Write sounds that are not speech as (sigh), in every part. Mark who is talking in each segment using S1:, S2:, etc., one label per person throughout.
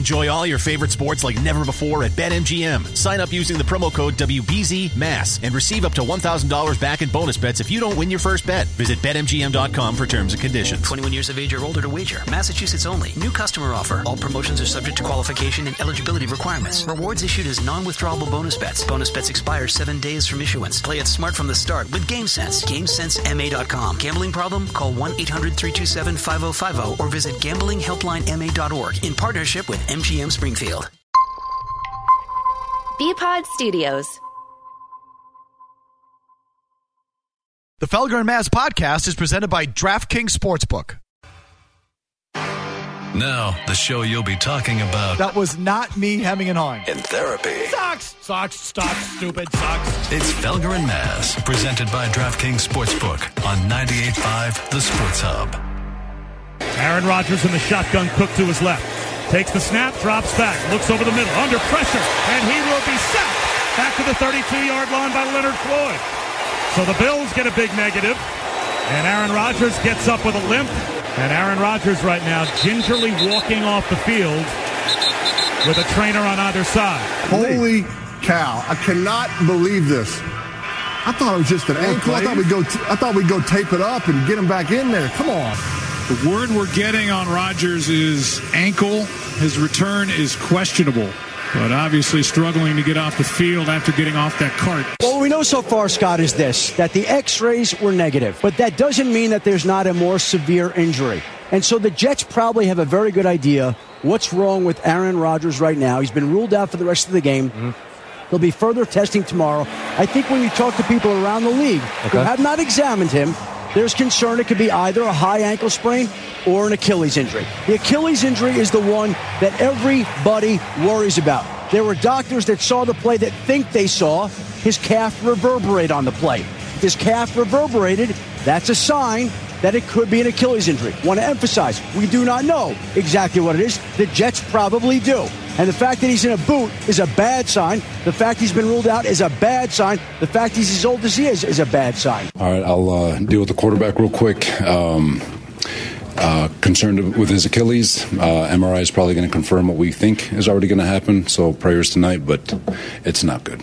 S1: Enjoy all your favorite sports like never before at BetMGM. Sign up using the promo code WBZMASS and receive up to $1,000 back in bonus bets if you don't win your first bet. Visit BetMGM.com for terms and conditions.
S2: 21 years of age or older to wager. Massachusetts only. New customer offer. All promotions are subject to qualification and eligibility requirements. Rewards issued as non withdrawable bonus bets. Bonus bets expire seven days from issuance. Play it smart from the start with GameSense. GameSenseMA.com. Gambling problem? Call 1 800 327 5050 or visit gamblinghelplinema.org in partnership with MGM Springfield.
S3: Bpod Studios.
S4: The Felger and Mazz podcast is presented by DraftKings Sportsbook.
S5: Now, the show you'll be talking about
S4: That was not me hemming and hawing.
S5: in therapy.
S4: Sucks, sucks, sucks, stupid, sucks.
S5: It's Felger and Mazz, presented by DraftKings Sportsbook on 98.5 The Sports Hub.
S6: Aaron Rodgers in the shotgun, Cook to his left. Takes the snap, drops back, looks over the middle, under pressure, and he will be sacked back to the 32-yard line by Leonard Floyd. So the Bills get a big negative, and Aaron Rodgers gets up with a limp. And Aaron Rodgers right now gingerly walking off the field with a trainer on either side.
S7: Holy cow! I cannot believe this. I thought it was just an ankle. I thought we'd go. T- I thought we'd go tape it up and get him back in there. Come on.
S8: The word we're getting on Rodgers is ankle. His return is questionable, but obviously struggling to get off the field after getting off that cart.
S9: What we know so far, Scott, is this that the x rays were negative, but that doesn't mean that there's not a more severe injury. And so the Jets probably have a very good idea what's wrong with Aaron Rodgers right now. He's been ruled out for the rest of the game. Mm-hmm. There'll be further testing tomorrow. I think when you talk to people around the league who have not examined him, there's concern it could be either a high ankle sprain or an Achilles injury. The Achilles injury is the one that everybody worries about. There were doctors that saw the play that think they saw his calf reverberate on the play. If his calf reverberated, that's a sign that it could be an Achilles injury. Want to emphasize, we do not know exactly what it is. The Jets probably do. And the fact that he's in a boot is a bad sign. The fact he's been ruled out is a bad sign. The fact he's as old as he is is a bad sign.
S10: All right, I'll uh, deal with the quarterback real quick. Um, uh, concerned with his Achilles. Uh, MRI is probably going to confirm what we think is already going to happen. So prayers tonight, but it's not good.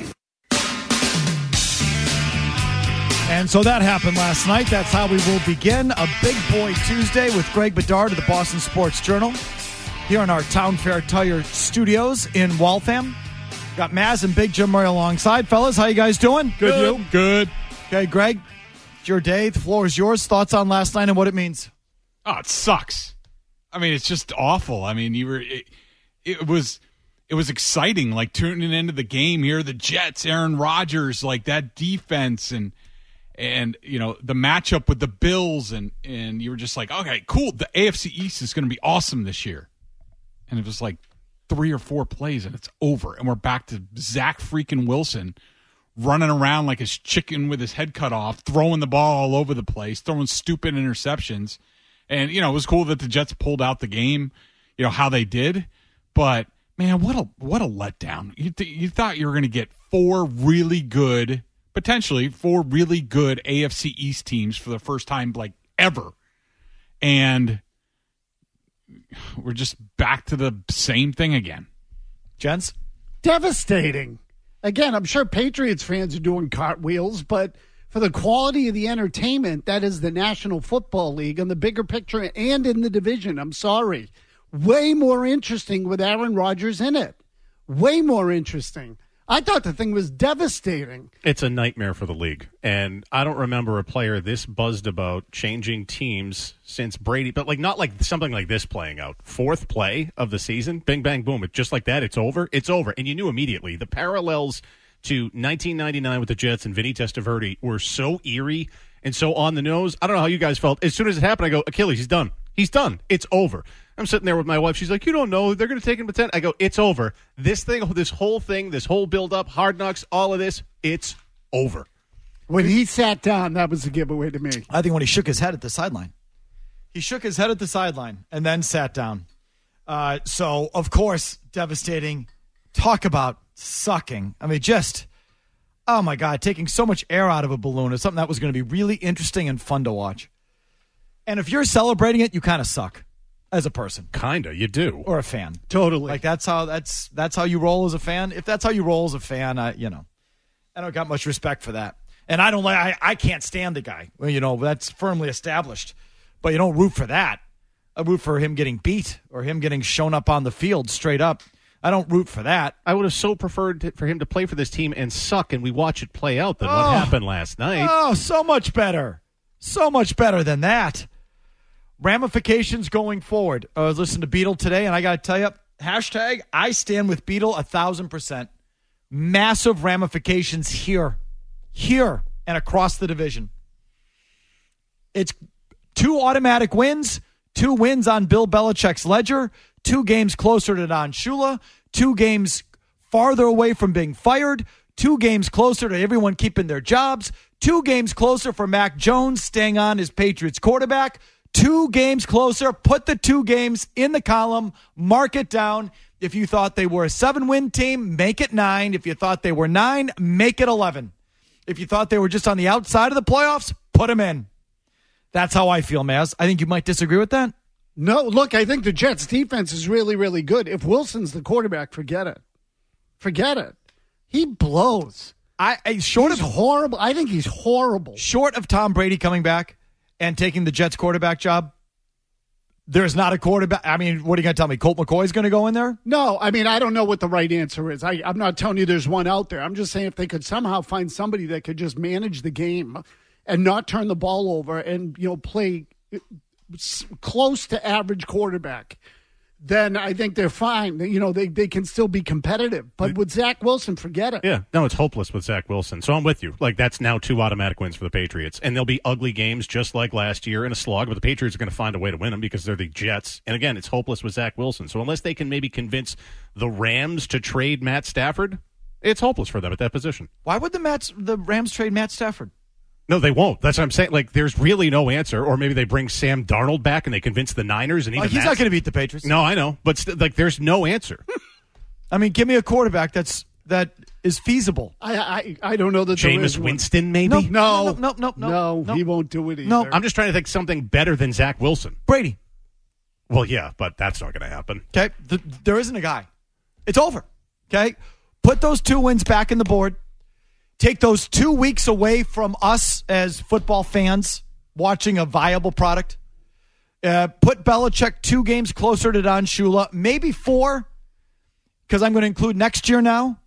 S4: And so that happened last night. That's how we will begin a Big Boy Tuesday with Greg Bedard of the Boston Sports Journal here in our Town Fair Tire studios in Waltham. Got Mazz and Big Jim Murray alongside. Fellas, how you guys doing?
S6: Good, you?
S4: Good. Okay, Greg, it's your day. The floor is yours. Thoughts on last night and what it means?
S11: Oh, it sucks. I mean, it's just awful. I mean, you were it, it was it was exciting like tuning into the game here the Jets, Aaron Rodgers, like that defense and and you know, the matchup with the Bills and and you were just like, "Okay, cool. The AFC East is going to be awesome this year." And it was like three or four plays and it's over and we're back to Zach freaking Wilson running around like his chicken with his head cut off, throwing the ball all over the place, throwing stupid interceptions. And you know, it was cool that the Jets pulled out the game, you know, how they did, but man, what a what a letdown. You th- you thought you were going to get four really good potentially four really good AFC East teams for the first time like ever. And we're just back to the same thing again.
S4: Gents?
S12: Devastating. Again, I'm sure Patriots fans are doing cartwheels, but for the quality of the entertainment that is the National Football League on the bigger picture and in the division, I'm sorry. Way more interesting with Aaron Rodgers in it. Way more interesting. I thought the thing was devastating.
S6: It's a nightmare for the league. And I don't remember a player this buzzed about changing teams since Brady, but like not like something like this playing out. Fourth play of the season, bing, bang, boom. It just like that, it's over. It's over. And you knew immediately. The parallels to 1999 with the Jets and Vinny Testaverde were so eerie and so on the nose. I don't know how you guys felt. As soon as it happened, I go, Achilles, he's done. He's done. It's over. I'm sitting there with my wife. She's like, "You don't know. They're going to take him to 10. I go, "It's over. This thing, this whole thing, this whole build up, hard knocks, all of this, it's over."
S12: When he sat down, that was a giveaway to me.
S4: I think when he shook his head at the sideline. He shook his head at the sideline and then sat down. Uh, so, of course, devastating. Talk about sucking. I mean, just, oh my God, taking so much air out of a balloon is something that was going to be really interesting and fun to watch. And if you're celebrating it, you kind of suck. as a person
S13: Kinda, you do.
S4: or a fan.
S12: Totally.
S4: Like that's how that's that's how you roll as a fan. If that's how you roll as a fan, I you know, I don't got much respect for that. And I don't like I, I can't stand the guy. Well, you know, that's firmly established. But you don't root for that. I root for him getting beat or him getting shown up on the field straight up. I don't root for that.
S13: I would have so preferred to, for him to play for this team and suck, and we watch it play out than
S4: Oh.
S13: what happened last night.
S4: Oh, so much better. So much better than that. Ramifications going forward. Uh, I was listening to Beetle today, and I got to tell you, hashtag I stand with Beetle a thousand percent. Massive ramifications here, here, and across the division. It's two automatic wins, two wins on Bill Belichick's ledger, two games closer to Don Shula, two games farther away from being fired, two games closer to everyone keeping their jobs, two games closer for Mac Jones staying on as Patriots quarterback, two games closer. Put the two games in the column, mark it down. If you thought they were a seven win team, make it nine. If you thought they were nine, make it 11. If you thought they were just on the outside of the playoffs, put them in. That's how I feel, Mazz. I think you might disagree with that.
S12: No, look, I think the Jets defense is really, really good. If Wilson's the quarterback, forget it. Forget it. He blows.
S4: I, I short
S12: he's
S4: of
S12: horrible. I think he's horrible.
S4: short of Tom Brady coming back and taking the Jets quarterback job. There's not a quarterback. I mean, what are you going to tell me? Colt McCoy's going to go in there?
S12: No, I mean I don't know what the right answer is. I, I'm not telling you there's one out there. I'm just saying if they could somehow find somebody that could just manage the game and not turn the ball over and you know play close to average quarterback, then I think they're fine. You know they they can still be competitive. But with Zach Wilson, forget it.
S13: Yeah, no, it's hopeless with Zach Wilson. So I'm with you. Like that's now two automatic wins for the Patriots, and they'll be ugly games just like last year in a slog. But the Patriots are going to find a way to win them because they're the Jets. And again, it's hopeless with Zach Wilson. So unless they can maybe convince the Rams to trade Matt Stafford, it's hopeless for them at that position.
S4: Why would the Mats, the Rams trade Matt Stafford?
S13: No, they won't. That's what I'm saying. Like, there's really no answer. Or maybe they bring Sam Darnold back and they convince the Niners, and
S4: Oh,
S13: even
S4: he's not going to beat the Patriots.
S13: No, I know, but st- like, there's no answer. (laughs)
S4: I mean, give me a quarterback that's that is feasible.
S12: I I, I don't know that there
S13: Jameis
S12: is one.
S13: Winston, maybe.
S4: No,
S12: No,
S4: no, no, no, no,
S12: no,
S4: no.
S12: he won't do it either.
S4: No,
S13: I'm just trying to think something better than Zach Wilson.
S4: Brady.
S13: Well, yeah, but that's not going to happen.
S4: Okay, Th there isn't a guy. It's over. Okay, put those two wins back in the board. Take those two weeks away from us as football fans watching a viable product. Uh, put Belichick two games closer to Don Shula, maybe four, because I'm going to include next year now,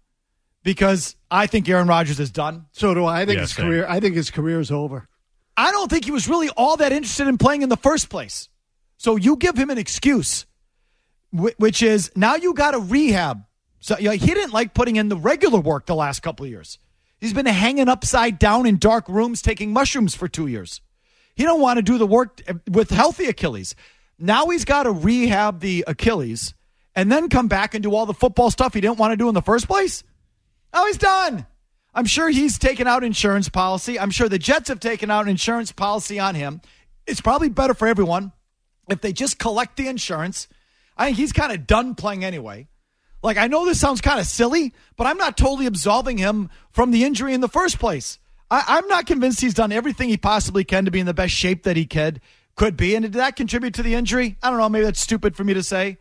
S4: because I think Aaron Rodgers is done.
S12: So do I. I think
S13: Yeah,
S12: his
S13: same.
S12: career. I think his career is over.
S4: I don't think he was really all that interested in playing in the first place. So you give him an excuse, which is now you got to rehab. So you know, he didn't like putting in the regular work the last couple of years. He's been hanging upside down in dark rooms taking mushrooms for two years. He don't want to do the work eh, with healthy Achilles. Now he's got to rehab the Achilles and then come back and do all the football stuff he didn't want to do in the first place. Oh, he's done. I'm sure he's taken out insurance policy. I'm sure the Jets have taken out an insurance policy on him. It's probably better for everyone if they just collect the insurance. I think he's kind of done playing anyway. Like, I know this sounds kind of silly, but I'm not totally absolving him from the injury in the first place. I, I'm not convinced he's done everything he possibly can to be in the best shape that he could could be. And did that contribute to the injury? I don't know. Maybe that's stupid for me to say.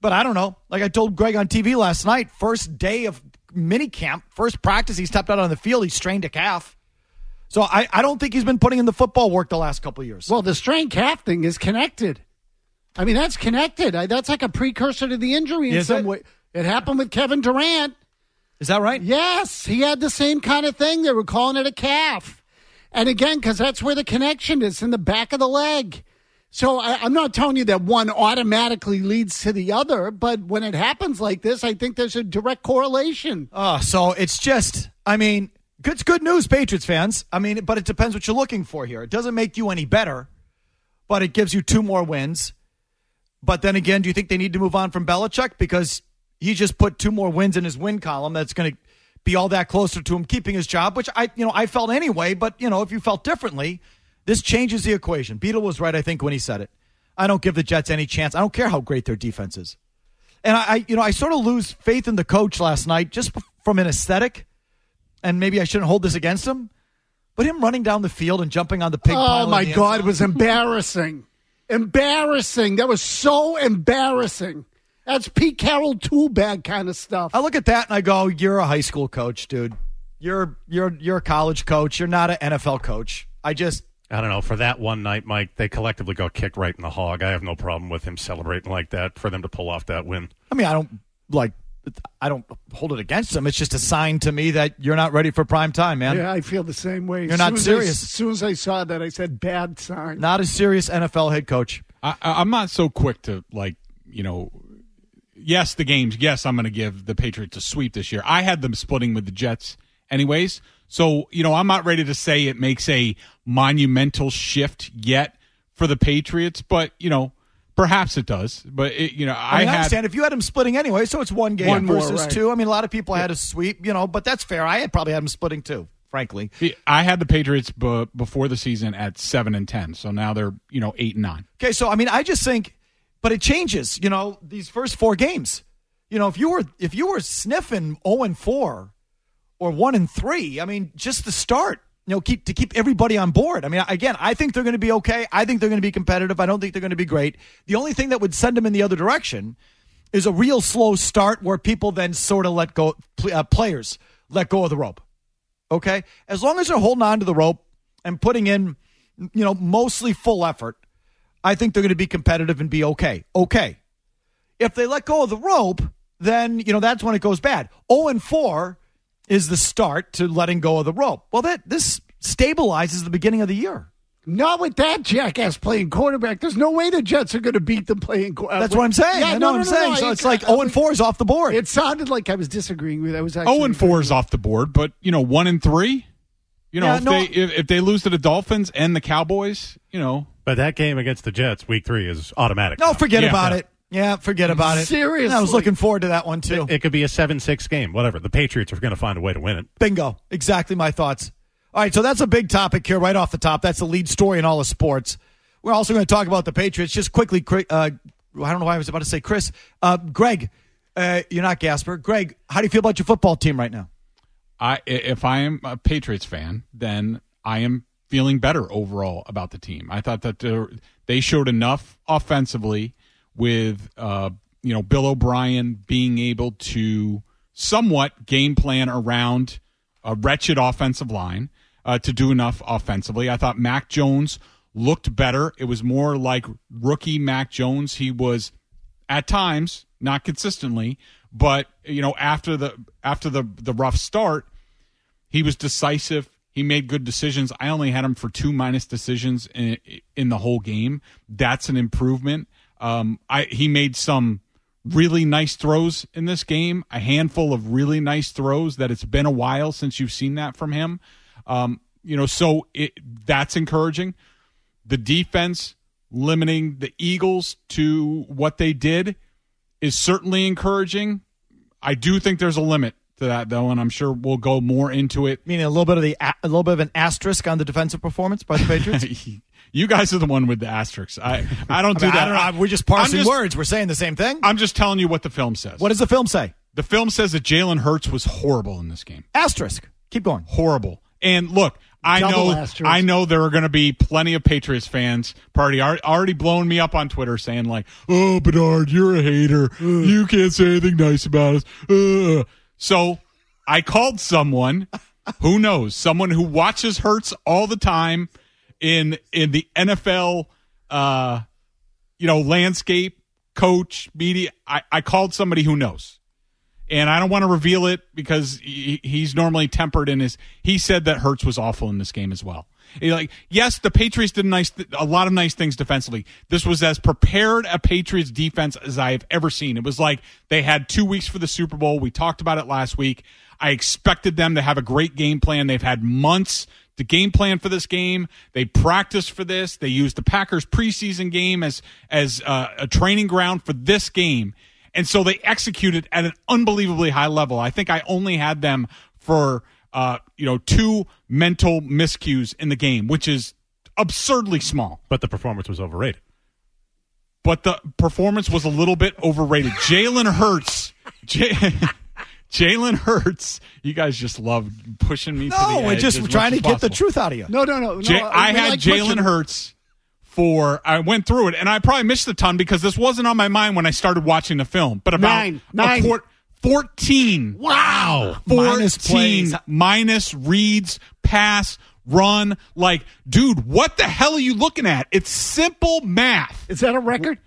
S4: But I don't know. Like I told Greg on TV last night, first day of mini camp, first practice, he stepped out on the field, he strained a calf. So I, I don't think he's been putting in the football work the last couple of years.
S12: Well, the strained calf thing is connected. I mean, that's connected. I, that's like a precursor to the injury in
S4: Is
S12: some
S4: it?
S12: way. It happened with Kevin Durant.
S4: Is that right?
S12: Yes, he had the same kind of thing. They were calling it a calf. And again, because that's where the connection is in the back of the leg. So I, I'm not telling you that one automatically leads to the other, but when it happens like this, I think there's a direct correlation.
S4: Oh, so it's just, I mean, it's good news, Patriots fans. I mean, but it depends what you're looking for here. It doesn't make you any better, but it gives you two more wins. But then again, do you think they need to move on from Belichick because he just put two more wins in his win column? That's going to be all that closer to him keeping his job, which I, you know, I felt anyway. But you know, if you felt differently, this changes the equation. Beetle was right, I think, when he said it. I don't give the Jets any chance. I don't care how great their defense is. And I, I you know, I sort of lose faith in the coach last night just from an aesthetic. And maybe I shouldn't hold this against him, but him running down the field and jumping on the pig.
S12: Oh my God, it was embarrassing. Embarrassing. That was so embarrassing. That's Pete Carroll tool bag kind of stuff.
S4: I look at that and I go, "You're a high school coach, dude. You're you're you're a college coach. You're not an NFL coach." I just
S13: I don't know. For that one night, Mike, they collectively got kicked right in the hog. I have no problem with him celebrating like that for them to pull off that win.
S4: I mean, I don't like I don't hold it against them. It's just a sign to me that you're not ready for prime time, man.
S12: Yeah, I feel the same way.
S4: You're
S12: As
S4: not
S12: soon as
S4: serious.
S12: I, as soon as I saw that, I said, bad sign.
S4: Not a serious NFL head coach.
S11: I, I- I'm not so quick to like, you know. Yes, the games. Yes, I'm going to give the Patriots a sweep this year. I had them splitting with the Jets, anyways. So you know, I'm not ready to say it makes a monumental shift yet for the Patriots, but you know, perhaps it does. But it, you know,
S4: I,
S11: I,
S4: mean, I
S11: had
S4: understand if you had them splitting anyway, so it's one game
S12: One more,
S4: versus
S12: right.
S4: two. I mean, a lot of people had a sweep, you know, but that's fair. I had probably had them splitting too, frankly.
S11: I had the Patriots b- before the season at seven and ten, so now they're you know eight and nine.
S4: Okay, so I mean, I just think, but it changes. You know, these first four games. You know, if you were if you were sniffing zero and four or one and three, I mean, just the start. You know, keep to keep everybody on board. I mean, again, I think they're going to be okay. I think they're going to be competitive. I don't think they're going to be great. The only thing that would send them in the other direction is a real slow start where people then sort of let go. Uh, players let go of the rope. Okay, as long as they're holding on to the rope and putting in, you know, mostly full effort, I think they're going to be competitive and be okay. Okay. If they let go of the rope, then, you know, that's when it goes bad. 0 and 4 is the start to letting go of the rope. Well, that this stabilizes the beginning of the year.
S12: Not with that jackass playing quarterback. There's no way the Jets are going to beat them playing quarterback.
S4: Uh, that's what I'm saying. I know what I'm saying. So it's like 0 and 4 is off the board.
S12: It sounded like I was disagreeing with. I was oh actually
S11: Oh, and four is off the board, but you know, one and three. You know,
S4: Yeah,
S11: if
S4: no-
S11: they if, if they lose to the Dolphins and the Cowboys, you know,
S13: But that game against the Jets, week three, is automatic.
S4: no, forget
S11: Yeah.
S4: about it. Yeah, forget about it.
S12: Seriously.
S4: I was looking forward to that one too.
S13: It could be a 7 6 game, whatever. The Patriots are going to find a way to win it.
S4: Bingo. Exactly my thoughts. All right, so that's a big topic here right off the top. That's the lead story in all of sports. We're also going to talk about the Patriots. Just quickly, uh, I don't know why I was about to say Chris. Uh, Greg, uh, you're not Gasper. Greg, how do you feel about your football team right now?
S11: I if I am a Patriots fan, then I am feeling better overall about the team. I thought that they're- showed enough offensively with uh, you know Bill O'Brien being able to somewhat game plan around a wretched offensive line uh, to do enough offensively. I thought Mac Jones looked better. It was more like rookie Mac Jones. He was at times, not consistently, but you know after the after the the rough start, he was decisive. He made good decisions. I only had him for two minus decisions in, in the whole game. That's an improvement. Um, I he made some really nice throws in this game. A handful of really nice throws that it's been a while since you've seen that from him. Um, you know, so it, that's encouraging. The defense limiting the Eagles to what they did is certainly encouraging. I do think there's a limit to that though, and I'm sure we'll go more into it.
S4: Meaning a little bit of the a a little bit of an asterisk on the defensive performance by the Patriots. (laughs)
S11: you guys are the one with the asterisks. I I don't do
S4: mean,
S11: that.
S4: I don't know. We're just
S11: I'm
S4: parsing
S11: just-
S4: words. We're saying the same thing.
S11: I'm just telling you what the film says.
S4: What does the film say?
S11: the film says that Jalen Hurts was horrible in this game.
S4: Asterisk. Keep going.
S11: horrible. And look, I
S12: Double
S11: know,
S12: asterisk.
S11: I know there are going to be plenty of Patriots fans party already blowing me up on Twitter saying like, "Oh, Bedard, you're a hater. You can't say anything nice about us." Uh. So I called someone who knows, someone who watches Hurts all the time in in the NFL, uh, you know, landscape, coach, media. I, I called somebody who knows and I don't want to reveal it because he, he's normally tempered in his. He said that Hurts was awful in this game as well. Like, yes, the Patriots did nice, a lot of nice things defensively. This was as prepared a Patriots defense as I have ever seen. It was like they had two weeks for the Super Bowl. We talked about it last week. I expected them to have a great game plan. They've had months to game plan for this game. They practiced for this. They used the Packers preseason game as as uh, a training ground for this game. And so they executed at an unbelievably high level. I think I only had them for uh, you know two mental miscues in the game, which is absurdly small.
S13: But the performance was overrated.
S11: But the performance was a little bit overrated. (laughs) Jalen Hurts, J- (laughs) Jalen Hurts. You guys just love pushing me. to
S4: No, we're just trying to
S11: as
S4: get the truth out of you.
S12: No, no, no. no
S11: J- I
S12: we
S11: had
S12: like
S11: Jalen Hurts for I went through it and I probably missed a ton because this wasn't on my mind when I started watching the film. But about
S12: Nine. Nine.
S11: A quart- 14.
S12: Wow.
S11: 14
S4: Minus plays.
S11: minus reads, pass, run. Like, dude, what the hell are you looking at? It's simple math.
S12: Is that a record?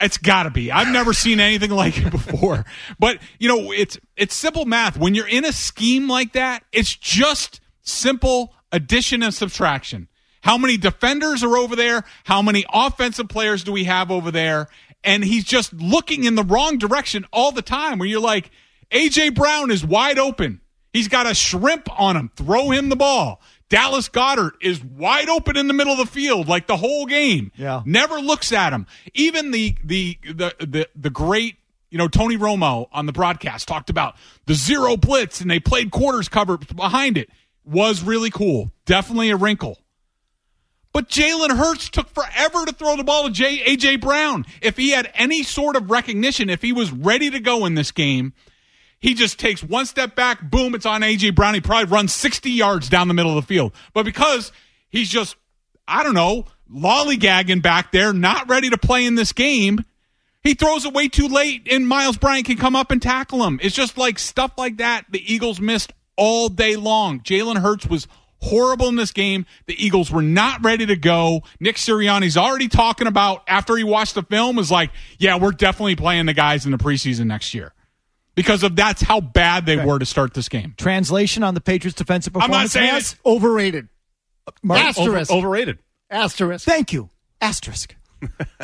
S11: It's got to be. I've never seen anything like it before. But you know, it's it's simple math. When you're in a scheme like that, it's just simple addition and subtraction. How many defenders are over there? How many offensive players do we have over there? And he's just looking in the wrong direction all the time. Where you're like, AJ Brown is wide open. He's got a shrimp on him. Throw him the ball. Dallas Goedert is wide open in the middle of the field like the whole game.
S4: Yeah.
S11: Never looks at him. Even the the the the, the great you know Tony Romo on the broadcast talked about the zero blitz and they played quarters cover behind it was really cool. Definitely a wrinkle. But Jalen Hurts took forever to throw the ball to J- AJ Brown. If he had any sort of recognition, if he was ready to go in this game, he just takes one step back, boom, it's on AJ Brown. He probably runs 60 yards down the middle of the field. But because he's just, I don't know, lollygagging back there, not ready to play in this game, he throws it way too late, and Myles Bryant can come up and tackle him. It's just like stuff like that the Eagles missed all day long. Jalen Hurts was horrible in this game. The Eagles were not ready to go. Nick Sirianni's already talking about after he watched the film was like, yeah, we're definitely playing the guys in the preseason next year. Because of that's how bad they were to start this game.
S4: Translation on the Patriots' defensive performance.
S11: I'm not saying
S4: Mazz?
S12: Overrated.
S4: Mark,
S12: Asterisk.
S13: Over- overrated.
S12: Asterisk.
S4: Thank you. Asterisk.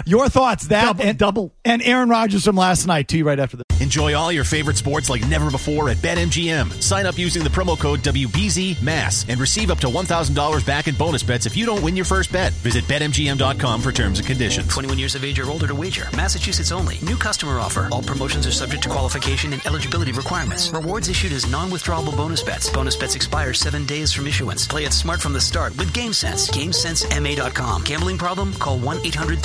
S4: Your thoughts? That
S12: Double-
S4: and
S12: double.
S4: and Aaron Rodgers from last night. To you right after this.
S14: Enjoy all your favorite sports like never before at BetMGM. Sign up using the promo code WBZMASS and receive up to $1,000 back in bonus bets if you don't win your first bet. Visit BetMGM.com for terms and conditions.
S2: 21 years of age or older to wager. Massachusetts only. New customer offer. All promotions are subject to qualification and eligibility requirements. Rewards issued as non-withdrawable bonus bets. Bonus bets expire seven days from issuance. Play it smart from the start with GameSense. GameSenseMA.com. Gambling problem? Call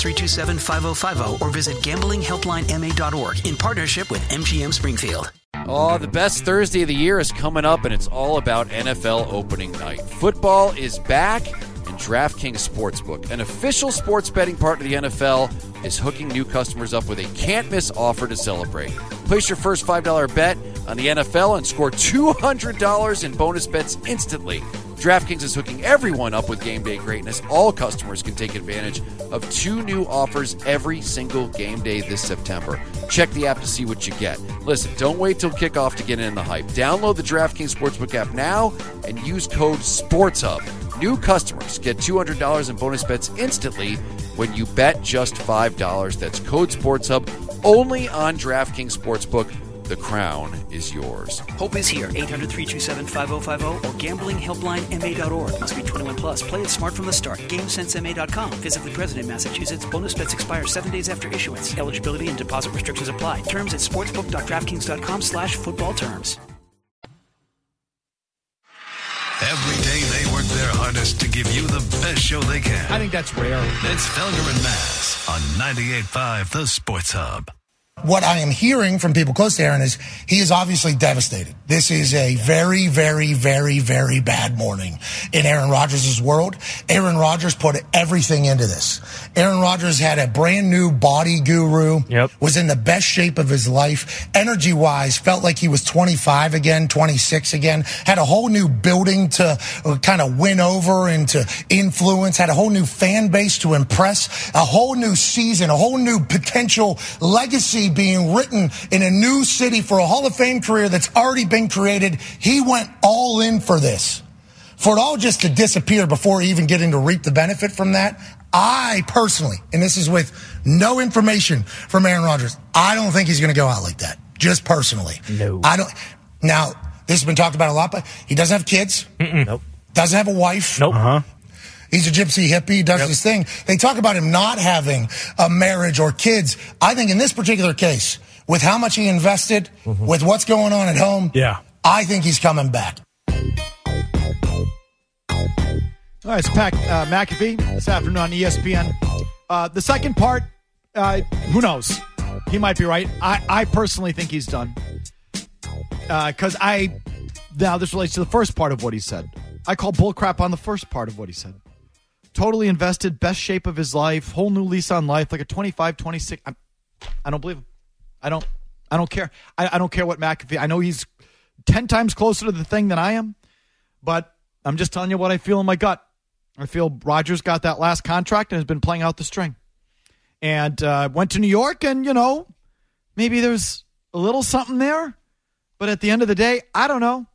S2: 1-800-327-5050 or visit gamblinghelplinema.org in partnership with MGM Springfield.
S15: Oh, the best Thursday of the year is coming up, and it's all about NFL opening night. Football is back, and DraftKings Sportsbook, an official sports betting partner of the NFL, is hooking new customers up with a can't miss offer to celebrate. Place your first $5 bet on the NFL and score $200 in bonus bets instantly. DraftKings is hooking everyone up with game day greatness. All customers can take advantage of two new offers every single game day this September. Check the app to see what you get. Listen, don't wait till kickoff to get in the hype. Download the DraftKings Sportsbook app now and use code SPORTSHUB. New customers get $200 in bonus bets instantly when you bet just $5. That's code SPORTSHUB only on DraftKings Sportsbook. The crown is yours.
S2: Hope is here. 800-327-5050 or gamblinghelplinema.org. Must be 21 plus. Play it smart from the start. GameSenseMA.com. Physically present in Massachusetts. Bonus bets expire seven days after issuance. Eligibility and deposit restrictions apply. Terms at sportsbook.draftkings.com slash football terms.
S5: Every day they work their hardest to give you the best show they can.
S4: I think that's rare.
S5: It's Felger and Mazz on 98.5 The Sports Hub.
S16: What I am hearing from people close to Aaron is he is obviously devastated. This is a very, very, very, very bad morning in Aaron Rodgers' world. Aaron Rodgers put everything into this. Aaron Rodgers had a brand new body guru,
S17: Yep.
S16: was in the best shape of his life, energy wise, felt like he was 25 again, 26 again, had a whole new building to uh, kind of win over and to influence, had a whole new fan base to impress, a whole new season, a whole new potential legacy being written in a new city for a Hall of Fame career that's already been created. He went all in for this. For it all just to disappear before even getting to reap the benefit from that, I personally, and this is with no information from Aaron Rodgers, I don't think he's going to go out like that. Just personally.
S17: No.
S16: I don't. Now, this has been talked about a lot, but he doesn't have kids.
S17: Nope.
S16: Doesn't have a wife.
S17: Nope. Uh-huh.
S16: He's a gypsy hippie, does his thing. They talk about him not having a marriage or kids. I think in this particular case, with how much he invested, with what's going on at home,
S17: Yeah.
S16: I think he's coming back.
S4: All right, it's Pat uh, McAfee this afternoon on ESPN. Uh, the second part, uh, who knows? He might be right. I, I personally think he's done. Because I, now this relates to the first part of what he said. I call bullcrap on the first part of what he said. Totally invested, best shape of his life, whole new lease on life, like a 25, 26. I, I don't believe him. I don't. I don't care. I, I don't care what McAfee. I know he's ten times closer to the thing than I am, but I'm just telling you what I feel in my gut. I feel Rodgers got that last contract and has been playing out the string, and uh, went to New York, and you know, maybe there's a little something there, but at the end of the day, I don't know.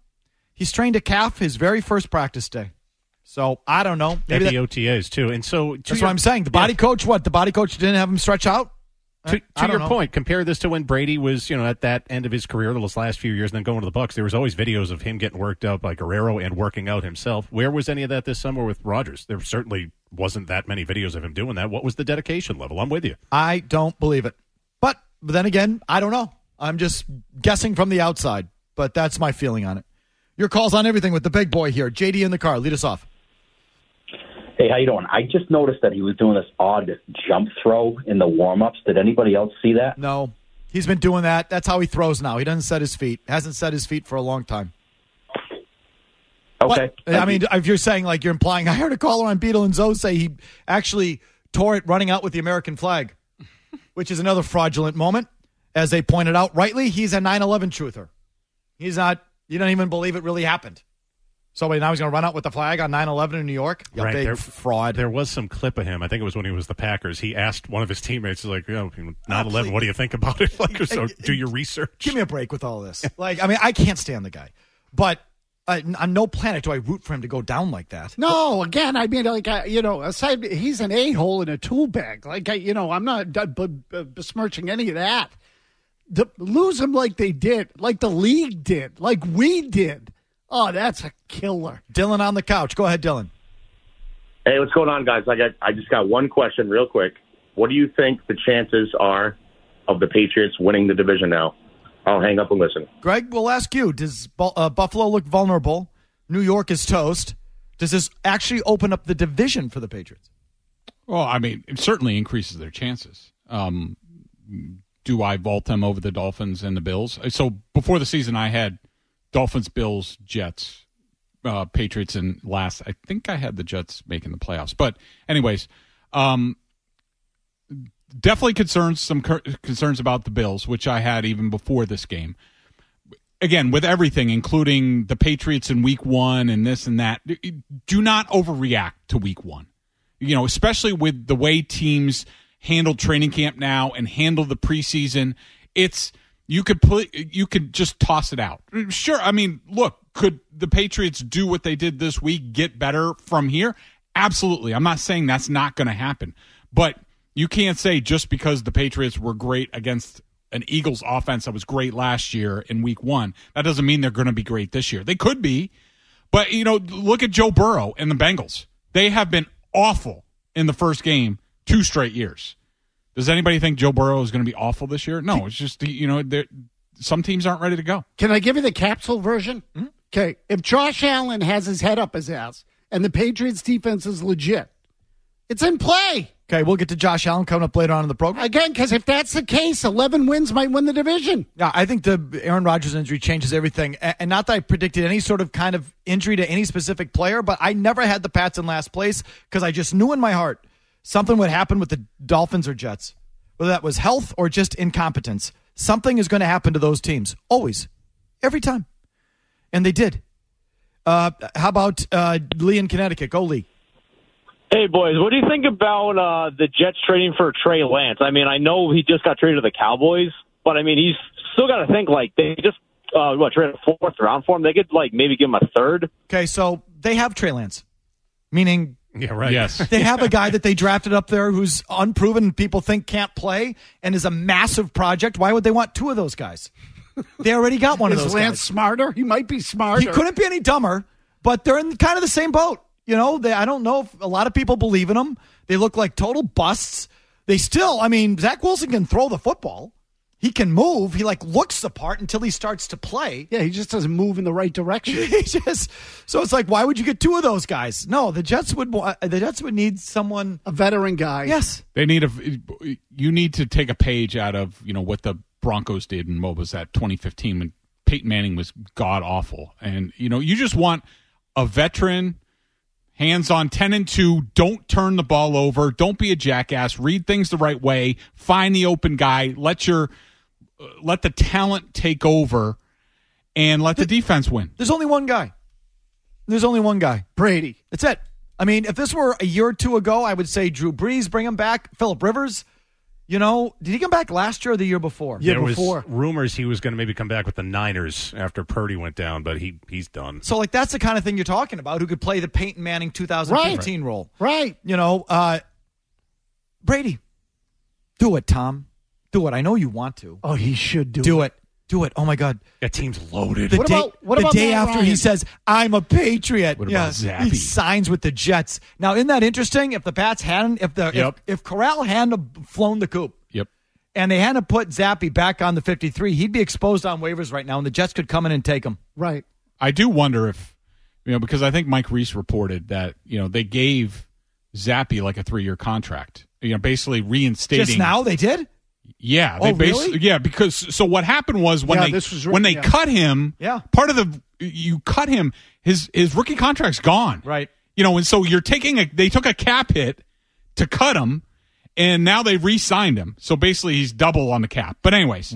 S4: He's trained a calf his very first practice day. So I don't know.
S13: Maybe
S4: Maybe
S13: the
S4: that,
S13: OTAs too. And so to
S4: that's
S13: your-
S4: what I'm saying. The body coach, what? The body coach didn't have him stretch out?
S13: To, to your
S4: know.
S13: point, compare this to when Brady was, you know, at that end of his career, those last few years, and then going to the Bucs. There was always videos of him getting worked out by Guerrero and working out himself. Where was any of that this summer with Rodgers? There certainly wasn't that many videos of him doing that. What was the dedication level? I'm with you.
S4: I don't believe it. But, but then again, I don't know. I'm just guessing from the outside, but that's my feeling on it. Your calls on everything with the big boy here. JD in the car. Lead us off.
S17: Hey, how you doing? I just noticed that he was doing this odd jump throw in the warm-ups. Did anybody else see that?
S4: No. He's been doing that. That's how he throws now. He doesn't set his feet. Hasn't set his feet for a long time.
S17: Okay.
S4: But, I mean, if you're saying like you're implying, I heard a caller on Beetle and Zoe say he actually tore it running out with the American flag, which is another fraudulent moment. As they pointed out rightly, he's a 9 11 truther. He's not, you don't even believe it really happened. So wait, now he's going to run out with the flag on 9 11 in New York? You
S13: right
S4: big
S13: there,
S4: fraud.
S13: There was some clip of him. I think it was when he was the Packers. He asked one of his teammates, like, you know, 9/11. What do you think about it? (laughs) Like, so do your research.
S4: Give me a break with all this. (laughs) Like, I mean, I can't stand the guy. But uh, on no planet do I root for him to go down like that.
S12: No, again, I mean, like, I, you know, aside, he's an a hole in a tool bag. Like, I, you know, I'm not b- b- besmirching any of that. To lose him like they did, like the league did, like we did. Oh, that's a killer.
S4: Dylan on the couch. Go ahead, Dylan.
S18: Hey, what's going on, guys? I got I just got one question, real quick. What do you think the chances are of the Patriots winning the division now? I'll hang up and listen.
S4: Greg, we'll ask you. Does uh, Buffalo look vulnerable? New York is toast. Does this actually open up the division for the Patriots?
S11: Well, I mean, it certainly increases their chances. Um, do I vault them over the Dolphins and the Bills? So before the season, I had Dolphins, Bills, Jets, uh, Patriots, and last. I think I had the Jets making the playoffs. But anyways, um, definitely concerns some cur- concerns about the Bills, which I had even before this game. Again, with everything, including the Patriots in Week One and this and that, do not overreact to Week One. You know, especially with the way teams handle training camp now and handle the preseason, it's you could put you could just toss it out. Sure, I mean, look, could the Patriots do what they did this week, get better from here? Absolutely. I'm not saying that's not going to happen, but you can't say just because the Patriots were great against an Eagles offense that was great last year in week 1, that doesn't mean they're going to be great this year. They could be. But you know, look at Joe Burrow and the Bengals. They have been awful in the first game two straight years. Does anybody think Joe Burrow is going to be awful this year? No, it's just you know, some teams aren't ready to go.
S12: Can I give you the capsule version? Mm-hmm. Okay. If Josh Allen has his head up his ass and the Patriots defense is legit, it's in play.
S4: Okay, we'll get to Josh Allen coming up later on in the program.
S12: Again, because if that's the case, 11 wins might win the division.
S4: Yeah, I think the Aaron Rodgers injury changes everything. And not that I predicted any sort of kind of injury to any specific player, but I never had the Pats in last place because I just knew in my heart something would happen with the Dolphins or Jets. Whether that was health or just incompetence, something is going to happen to those teams. Always. Every time. And they did. Uh, how about uh, Lee in Connecticut? Go, Lee.
S19: Hey, boys, what do you think about uh, the Jets trading for Trey Lance? I mean, I know he just got traded to the Cowboys, but I mean, he's still got to think like they just uh, what traded a fourth round for him. They could like maybe give him a third.
S4: Okay, so they have Trey Lance, meaning
S13: Yeah, right.
S11: Yes. (laughs)
S4: they have a guy that they drafted up there who's unproven, people think can't play, and is a massive project. Why would they want two of those guys? They already got one
S12: is
S4: of those
S12: Lance
S4: guys.
S12: smarter? He might be smarter.
S4: He couldn't be any dumber, but they're in kind of the same boat. You know, they, I don't know if a lot of people believe in them. They look like total busts. They still, I mean, Zach Wilson can throw the football. He can move. He like looks the part until he starts to play.
S12: Yeah, he just doesn't move in the right direction. (laughs)
S4: he just so it's like, why would you get two of those guys? No, the Jets would. wa- The Jets would need someone,
S12: a veteran guy.
S4: Yes,
S11: They need a. You need to take a page out of you know what the Broncos did in what was that 2015 when Peyton Manning was god awful, and you know you just want a veteran hands on 10 and 2. Don't turn the ball over. Don't be a jackass. Read things the right way. Find the open guy. Let your let the talent take over and let the defense win.
S4: There's only one guy. There's only one guy.
S12: Brady.
S4: That's it. I mean, if this were a year or two ago, I would say Drew Brees, bring him back. Philip Rivers, you know, did he come back last year or the year before?
S13: Yeah, there was rumors he was going to maybe come back with the Niners after Purdy went down, but he he's done.
S4: So, like, that's the kind of thing you're talking about. Who could play the Peyton Manning 2015 role?
S12: Right.
S4: You know, uh, Brady, do it, Tom. Do it. I know you want to.
S12: Oh, he should do, it.
S4: Do it. Do it. Oh my God.
S13: That team's loaded.
S4: The
S12: What
S4: day,
S12: about- what
S4: the
S12: about
S4: day
S12: Matt
S4: after he
S12: Ryan?
S4: says, "I'm a Patriot."
S13: What
S4: yeah,
S13: about Zappe?
S4: he signs with the Jets. Now, isn't that interesting? If the Pats hadn't, if the
S13: Yep.
S4: if, if Corral hadn't have flown the coop,
S11: Yep.
S4: and they hadn't put Zappe back on the 53, he'd be exposed on waivers right now, and the Jets could come in and take him.
S12: Right.
S11: I do wonder if you know because I think Mike Reiss reported that you know they gave Zappe like a three year contract. You know, basically reinstating.
S4: Just now, they did.
S11: Yeah,
S4: Oh,
S11: they bas-
S4: really?
S11: yeah, because so what happened was when
S12: Yeah,
S11: they
S12: was-
S11: when they
S12: yeah.
S11: cut him,
S4: Yeah.
S11: part of the you cut him, his his rookie contract's gone.
S4: Right.
S11: You know, and so you're taking a they took a cap hit to cut him and now they re-signed him. So basically he's double on the cap. But anyways,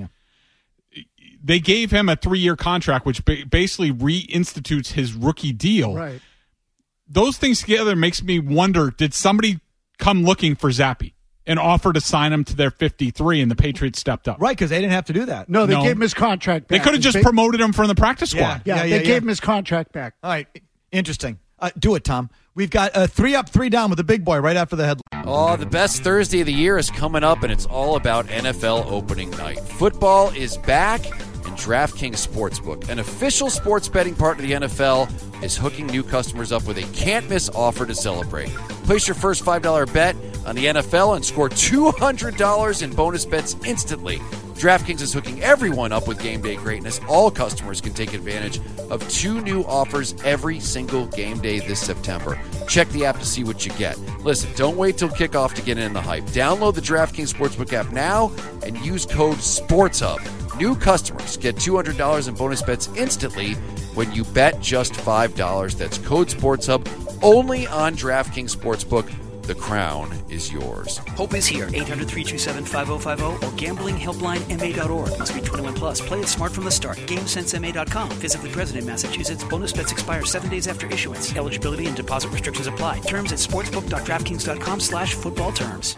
S11: they gave him a 3-year contract which ba- basically reinstitutes his rookie deal.
S12: Right.
S11: Those things together makes me wonder did somebody come looking for Zappe and offer to sign him to their 53 and the Patriots stepped up?
S4: Right, because they didn't have to do that.
S12: No, they
S11: No.
S12: gave him his contract back.
S11: They could have just
S12: They-
S11: promoted him from the practice squad.
S12: Yeah,
S4: Yeah, yeah,
S12: they
S4: yeah,
S12: gave him his contract back.
S4: All right, interesting. Uh, do it, Tom. We've got uh, three up, three down with the big boy right after the headline.
S15: Oh, the best Thursday of the year is coming up, and it's all about NFL opening night. Football is back, and DraftKings Sportsbook, an official sports betting partner of the NFL, is hooking new customers up with a can't miss offer to celebrate. Place your first $5 bet on the NFL and score $200 in bonus bets instantly. DraftKings is hooking everyone up with game day greatness. All customers can take advantage of two new offers every single game day this September. Check the app to see what you get. Listen, don't wait till kickoff to get in the hype. Download the DraftKings Sportsbook app now and use code SPORTSHUB. New customers get $200 in bonus bets instantly when you bet just $5. That's code SPORTSHUB only on DraftKings Sportsbook. The crown is yours.
S2: Hope is here. 800 327 5050 or gamblinghelplinema.org. Must be 21 plus. Play it smart from the start. GameSenseMA.com. Physically present in Massachusetts. Bonus bets expire seven days after issuance. Eligibility and deposit restrictions apply. Terms at sportsbook.draftkings.com slash football terms.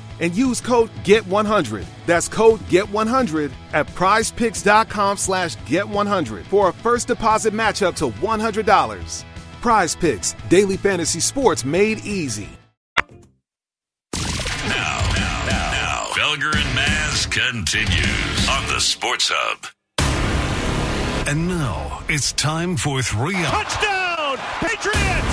S20: and use code GET100. That's code GET100 at prizepicks.com slash GET100 for a first deposit match up to $100. Prize Picks, daily fantasy sports made easy.
S5: Now, now, now, Felger and Mazz continues on the Sports Hub. And now it's time for three up.
S21: Touchdown, Patriots!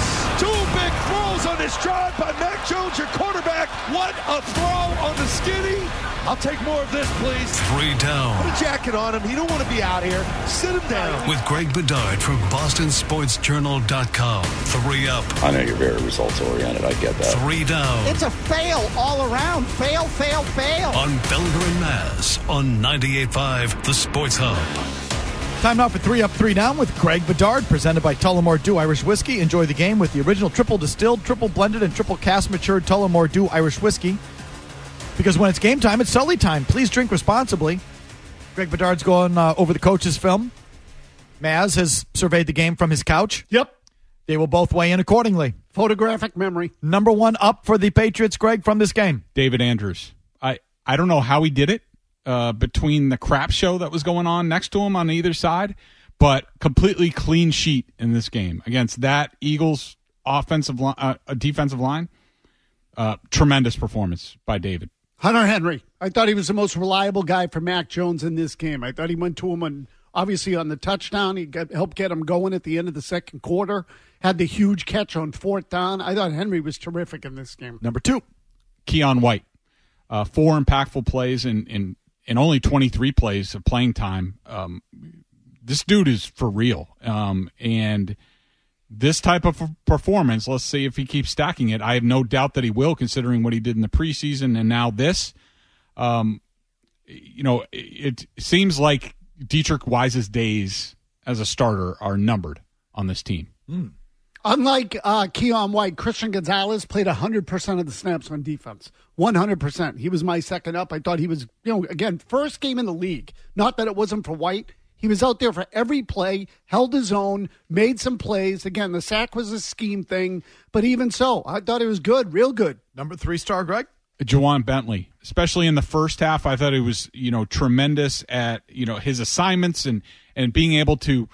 S21: Two big throws on this drive by Mac Jones, your quarterback. What a throw on the skinny. I'll take more of this, please.
S5: Three down.
S21: Put a jacket on him. He don't want to be out here. Sit him down.
S5: With Greg Bedard from BostonSportsJournal.com. Three up.
S10: I know you're very results oriented. I get that.
S5: Three down.
S12: It's a fail all around. Fail, fail, fail.
S5: On Felger and Mazz on 98.5 The Sports Hub.
S4: Time now for three up, three down with Greg Bedard, presented by Tullamore Dew Irish Whiskey. Enjoy the game with the original triple distilled, triple blended, and triple cast matured Tullamore Dew Irish Whiskey. Because when it's game time, it's Sully time. Please drink responsibly. Greg Bedard's going uh, over the coach's film. Mazz has surveyed the game from his couch.
S12: Yep.
S4: They will both weigh in accordingly.
S12: Photographic memory.
S4: Number one up for the Patriots, Greg, from this game.
S11: David Andrews. I, I don't know how he did it uh, between the crap show that was going on next to him on either side, but completely clean sheet in this game against that Eagles offensive line, uh, defensive line. Uh, tremendous performance by David.
S12: Hunter Henry. I thought he was the most reliable guy for Mac Jones in this game. I thought he went to him on obviously on the touchdown. He got, helped get him going at the end of the second quarter. Had the huge catch on fourth down. I thought Henry was terrific in this game.
S4: Number two,
S11: Keion White. Uh, four impactful plays in, in, in only 23 plays of playing time. Um, this dude is for real. Um, and this type of performance, let's see if he keeps stacking it. I have no doubt that he will, considering what he did in the preseason and now this. Um, you know, it, it seems like Deatrich Wise's days as a starter are numbered on this team.
S12: Mm. Unlike uh, Keion White, Christian Gonzalez played 100% of the snaps on defense. 100%. He was my second up. I thought he was, you know, again, first game in the league. Not that it wasn't for White. He was out there for every play, held his own, made some plays. Again, the sack was a scheme thing, but even so, I thought it was good, real good.
S4: Number three star, Greg?
S11: Ja'Whaun Bentley, especially in the first half, I thought he was, you know, tremendous at, you know, his assignments and and being able to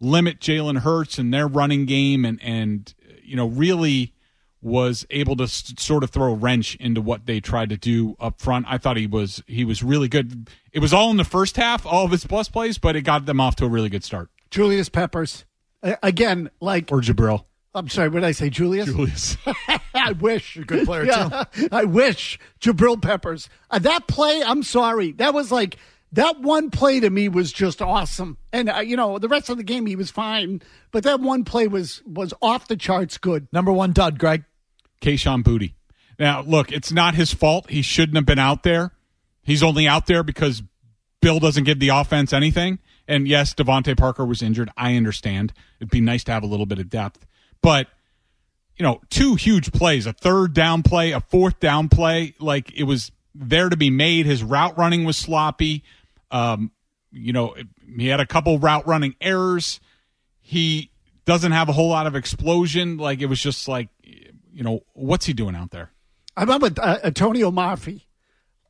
S11: limit Jalen Hurts and their running game and and you know really was able to s- sort of throw a wrench into what they tried to do up front. I thought he was he was really good. It was all in the first half, all of his plus plays, but it got them off to a really good start.
S12: Julius Peppers, again, like
S11: or Jabril.
S12: I'm sorry, what did I say, Julius?
S11: Julius. (laughs)
S12: I wish.
S4: a good player,
S12: yeah, too. I wish. Jabril Peppers. Uh, that play, I'm sorry. That was like, that one play to me was just awesome. And, uh, you know, the rest of the game, he was fine. But that one play was was off the charts good.
S4: Number one dud, Greg.
S11: Kayshon Boutte. Now, look, it's not his fault. He shouldn't have been out there. He's only out there because Bill doesn't give the offense anything. And yes, DeVante Parker was injured. I understand. It'd be nice to have a little bit of depth. But, you know, two huge plays, a third down play, a fourth down play, like it was there to be made. His route running was sloppy. Um, you know, he had a couple route running errors. He doesn't have a whole lot of explosion. Like it was just like, you know, what's he doing out there?
S12: I remember uh, Atonio Mafi.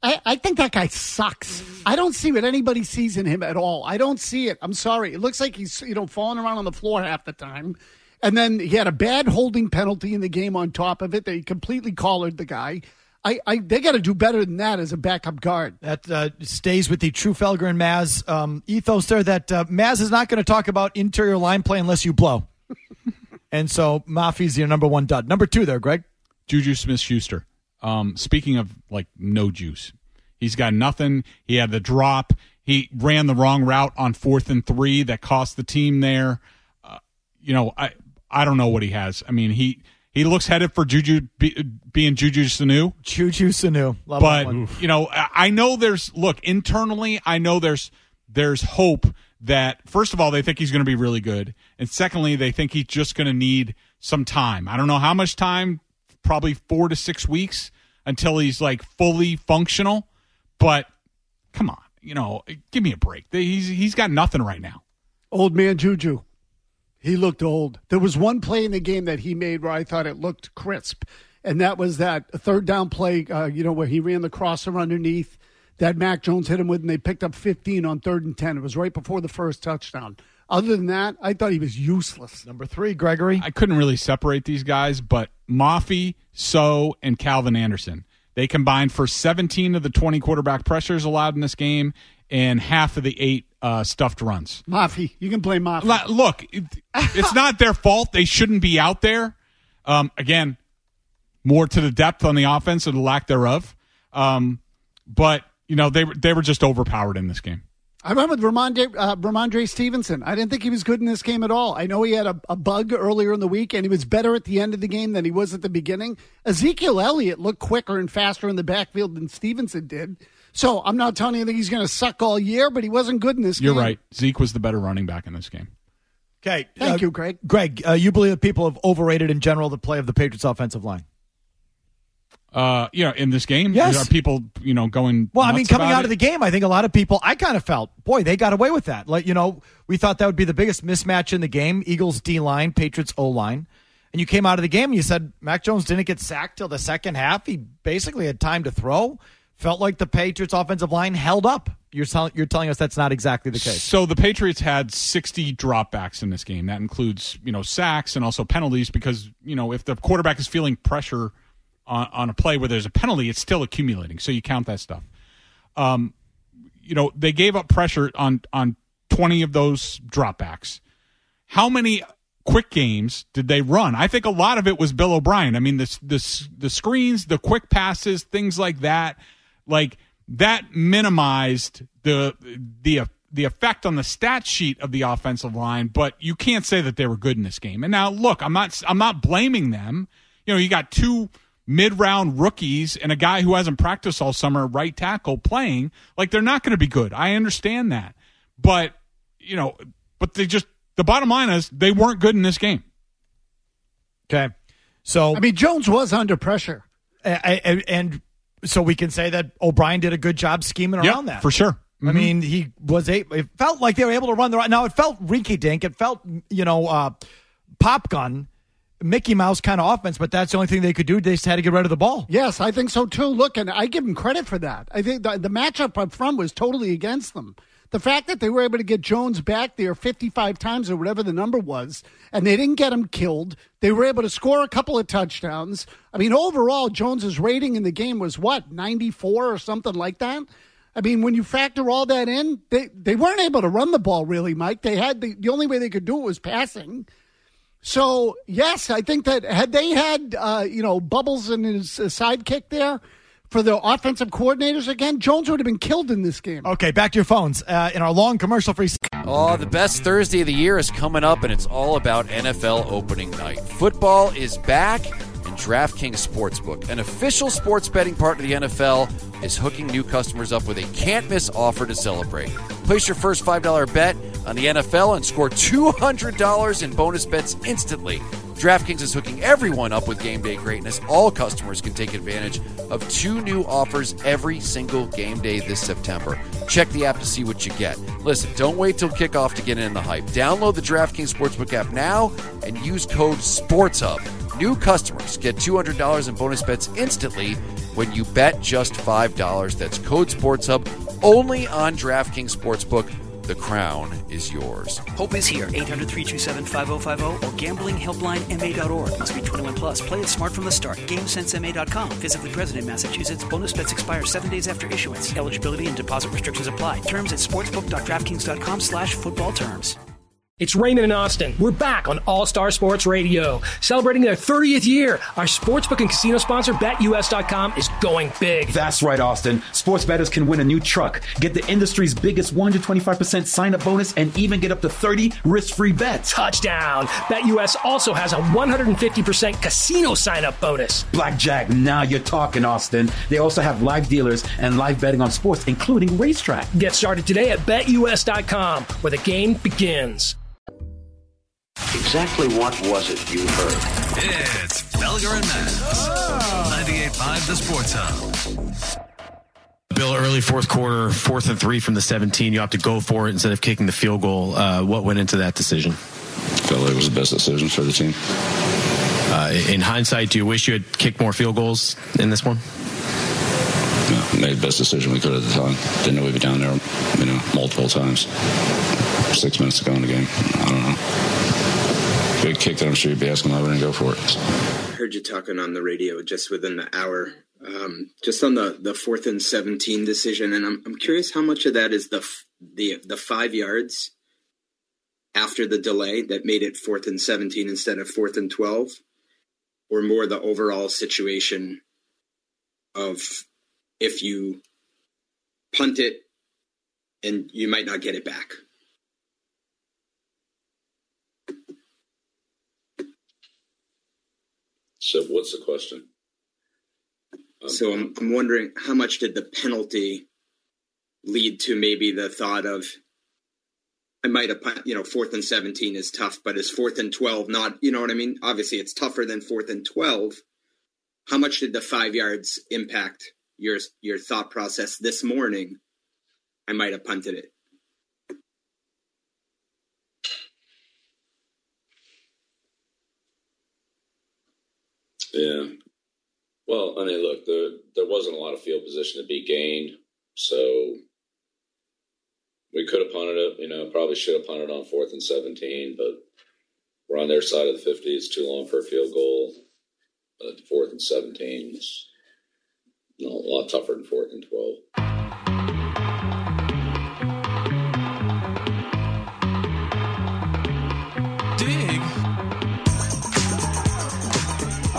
S12: I, I think that guy sucks. I don't see what anybody sees in him at all. I don't see it. I'm sorry. It looks like he's you know falling around on the floor half the time. And then he had a bad holding penalty in the game on top of it. They completely collared the guy. I, I they got to do better than that as a backup guard.
S4: That uh, stays with the true Felger and Mazz um, ethos there. That uh, Mazz is not going to talk about interior line play unless you blow. (laughs) and so Mafi's your number one dud. Number two there, Greg.
S11: Juju Smith Schuster. Um, speaking of like no juice, he's got nothing. He had the drop. He ran the wrong route on fourth and three that cost the team there. Uh, you know, I I don't know what he has. I mean, he he looks headed for Juju be, being Juju Sanu.
S4: Juju Sanu, Love
S11: but you know, I know there's look internally. I know there's there's hope that first of all they think he's going to be really good, and secondly they think he's just going to need some time. I don't know how much time, probably four to six weeks until he's like fully functional. But come on, you know, give me a break. He's he's got nothing right now.
S12: Old man Juju. He looked old. There was one play in the game that he made where I thought it looked crisp, and that was that third down play. Uh, you know where he ran the crosser underneath that Mac Jones hit him with, and they picked up 15 on third and 10. It was right before the first touchdown. Other than that, I thought he was useless.
S4: Number three, Gregory.
S11: I couldn't really separate these guys, but Mafi, Sow, and Calvin Anderson. They combined for 17 of the 20 quarterback pressures allowed in this game and half of the eight uh, stuffed runs.
S12: Mafi, you can blame Mafi.
S11: Look, it's not their fault. They shouldn't be out there. Um, again, more to the depth on the offense or the lack thereof. Um, but you know they they were just overpowered in this game.
S12: I remember Rhamondre, uh, Rhamondre Stevenson. I didn't think he was good in this game at all. I know he had a, a, bug earlier in the week, and he was better at the end of the game than he was at the beginning. Ezekiel Elliott looked quicker and faster in the backfield than Stevenson did. So I'm not telling you that he's going to suck all year, but he wasn't good in this game.
S11: You're
S12: game.
S11: right. Zeke was the better running back in this game.
S4: Okay.
S12: Thank
S4: uh,
S12: you, Greg.
S4: Greg, uh, you believe that people have overrated in general the play of the Patriots offensive line?
S11: Uh, you know, in this game,
S4: Yes.
S11: are people you know going?
S4: Well, I mean, coming
S11: about
S4: out of the game, I think a lot of people, I kind of felt, boy, they got away with that. Like, you know, we thought that would be the biggest mismatch in the game Eagles D line, Patriots O line. And you came out of the game and you said Mac Jones didn't get sacked till the second half. He basically had time to throw. Felt like the Patriots' offensive line held up. You're, you're telling us that's not exactly the case.
S11: So the Patriots had 60 dropbacks in this game. That includes, you know, sacks and also penalties because, you know, if the quarterback is feeling pressure on, on a play where there's a penalty, it's still accumulating. So you count that stuff. Um, you know, they gave up pressure on on 20 of those dropbacks. How many quick games did they run? I think a lot of it was Bill O'Brien. I mean, the the the screens, the quick passes, things like that, like that minimized the the the effect on the stat sheet of the offensive line, but you can't say that they were good in this game. And now look, I'm not I'm not blaming them. You know, you got two mid-round rookies and a guy who hasn't practiced all summer right tackle playing. Like they're not going to be good. I understand that. But, you know, but they just the bottom line is they weren't good in this game.
S4: Okay. So
S12: I mean, Jones was under pressure.
S4: And, and so we can say that O'Brien did a good job scheming
S11: Yep,
S4: around that.
S11: for sure.
S4: I
S11: Mhm.
S4: mean, he was a. It felt like they were able to run the right. Now it felt rinky dink. It felt you know uh, pop gun, Mickey Mouse kind of offense. But that's the only thing they could do. They just had to get rid of the ball.
S12: Yes, I think so too. Look, and I give them credit for that. I think the, the matchup up front was totally against them. The fact that they were able to get Jones back there 55 times or whatever the number was, and they didn't get him killed, they were able to score a couple of touchdowns. I mean, overall, Jones's rating in the game was what, 94 or something like that? I mean, when you factor all that in, they, they weren't able to run the ball really, Mike. They had the, the only way they could do it was passing. So yes, I think that had they had uh, you know Bubbles and his sidekick there for the offensive coordinators again, Jones would have been killed in this game.
S4: Okay, back to your phones uh, in our long commercial free.
S15: Oh, the best Thursday of the year is coming up, and it's all about NFL opening night. Football is back, and DraftKings Sportsbook, an official sports betting partner of the NFL, is hooking new customers up with a can't miss offer to celebrate. Place your first $5 bet on the NFL and score $200 in bonus bets instantly. DraftKings is hooking everyone up with game day greatness. All customers can take advantage of two new offers every single game day this September. Check the app to see what you get. Listen, don't wait till kickoff to get in the hype. Download the DraftKings Sportsbook app now and use code SPORTSHUB. New customers get $200 in bonus bets instantly when you bet just $5. That's code SPORTSHUB only on DraftKings Sportsbook. The crown is yours.
S2: Hope is here. 800 327 5050 or gamblinghelplinema.org. Must be 21 plus. Play it smart from the start. GameSenseMA.com. Physically present in Massachusetts. Bonus bets expire seven days after issuance. Eligibility and deposit restrictions apply. Terms at sportsbook.draftkings.com slash football terms.
S22: It's Raymond and Austin. We're back on All Star Sports Radio. Celebrating their 30th year, our sportsbook and casino sponsor, BetUS.com, is going big.
S23: That's right, Austin. Sports bettors can win a new truck, get the industry's biggest 125% sign up bonus, and even get up to 30 risk free bets.
S22: Touchdown. BetUS also has a 150% casino sign up bonus.
S23: Blackjack, now you're talking, Austin. They also have live dealers and live betting on sports, including racetrack.
S22: Get started today at BetUS.com, where the game begins.
S24: Exactly what was it you heard?
S5: It's Felger and Mazz. 98.5 The Sports Hub.
S25: Bill, early fourth quarter, fourth and three from the 17. You have to go for it instead of kicking the field goal. Uh, what went into that decision?
S10: Felt like it was the best decision for the team.
S25: Uh, in hindsight, do you wish you had kicked more field goals in this one?
S10: Yeah, made the best decision we could at the time. Didn't know we'd be down there, you know, multiple times. Six minutes to go in the game. I don't know. We had kicked I'm sure you'd be asking we didn't go for it.
S26: heard you talking on the radio just within the hour, um, just on the, the fourth and seventeen decision, and I'm I'm curious how much of that is the the the five yards after the delay that made it fourth and seventeen instead of fourth and twelve, or more the overall situation of if you punt it and you might not get it back.
S10: So, what's the question?
S26: Um, so I'm, I'm wondering how much did the penalty lead to maybe the thought of I might have you know fourth and seventeen is tough, but is fourth and twelve not you know what I mean? Obviously, it's tougher than fourth and twelve. How much did the five yards impact your your thought process this morning? I might have punted it.
S10: Yeah.
S27: Well, I mean, look, there there wasn't a lot of field position to be gained, so we could have punted it. You know, probably should have punted on fourth and seventeen, but we're on their side of the fifty. It's too long for a field goal. But fourth and seventeen is you know, a lot tougher than fourth and twelve.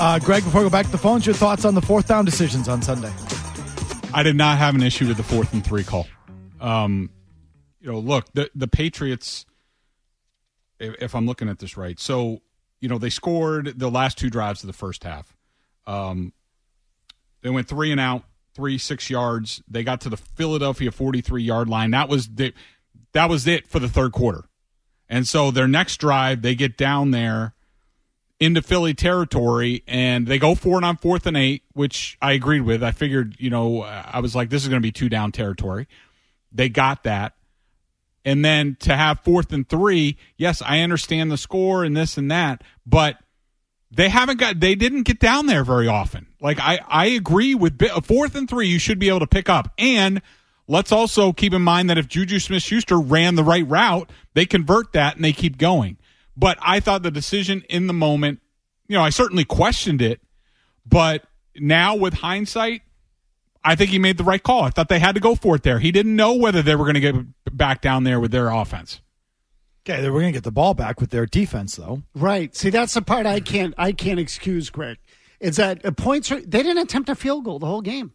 S4: Uh, Greg, before we go back to the phones, your thoughts on the fourth down decisions on Sunday?
S11: I did not have an issue with the fourth and three call. Um, you know, look, the the Patriots. If, I'm looking at this right, so you know they scored the last two drives of the first half. Um, they went three and out, three six yards. They got to the Philadelphia 43 yard line. That was the, that was it for the third quarter. And so their next drive, they get down there into Philly territory and they go for it on fourth and eight, which I agreed with. I figured, you know, I was like, this is going to be two down territory. They got that. And then to have fourth and three, yes, I understand the score and this and that, but they haven't got, they didn't get down there very often. Like, I, I agree with fourth and three, you should be able to pick up. And let's also keep in mind that if Juju Smith Schuster ran the right route, they convert that and they keep going. But I thought the decision in the moment, you know, I certainly questioned it, but now with hindsight, I think he made the right call. I thought they had to go for it there. He didn't know whether they were going to get back down there with their offense.
S4: Okay, they were going to get the ball back with their defense, though.
S12: Right. See, that's the part I can't I can't excuse, Greg. Is that at points they didn't attempt a field goal the whole game.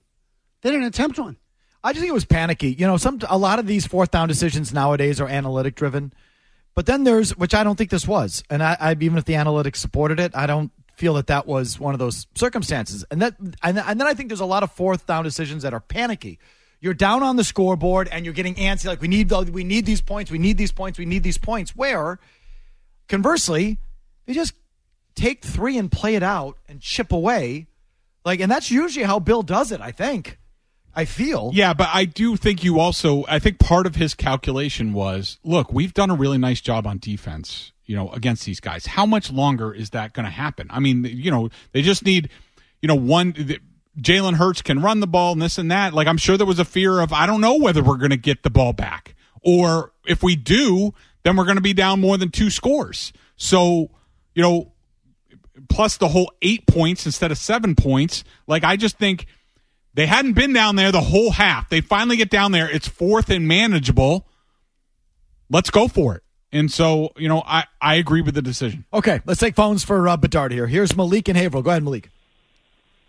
S12: They didn't attempt one.
S4: I just think it was panicky. You know, some a lot of these fourth down decisions nowadays are analytic driven, but then there's which I don't think this was, and I, I even if the analytics supported it, I don't feel that that was one of those circumstances. And that and, and then I think there's a lot of fourth down decisions that are panicky. You're down on the scoreboard and you're getting antsy like we need we need these points, we need these points, we need these points. Where conversely, you just take 3 and play it out and chip away. Like and that's usually how Bill does it, I think. I feel.
S11: Yeah, but I do think you also I think part of his calculation was, look, we've done a really nice job on defense, you know, against these guys. How much longer is that going to happen? I mean, you know, they just need, you know, one Jalen Hurts can run the ball and this and that. Like I'm sure there was a fear of I don't know whether we're going to get the ball back or if we do, then we're going to be down more than two scores. So, you know, plus the whole 8 points instead of 7 points, like I just think they hadn't been down there the whole half. They finally get down there. It's fourth and manageable. Let's go for it. And so, you know, I, I agree with the decision.
S4: Okay, let's take phones for uh, Bedard here. Here's Malik and Haverhill. Go ahead, Malik.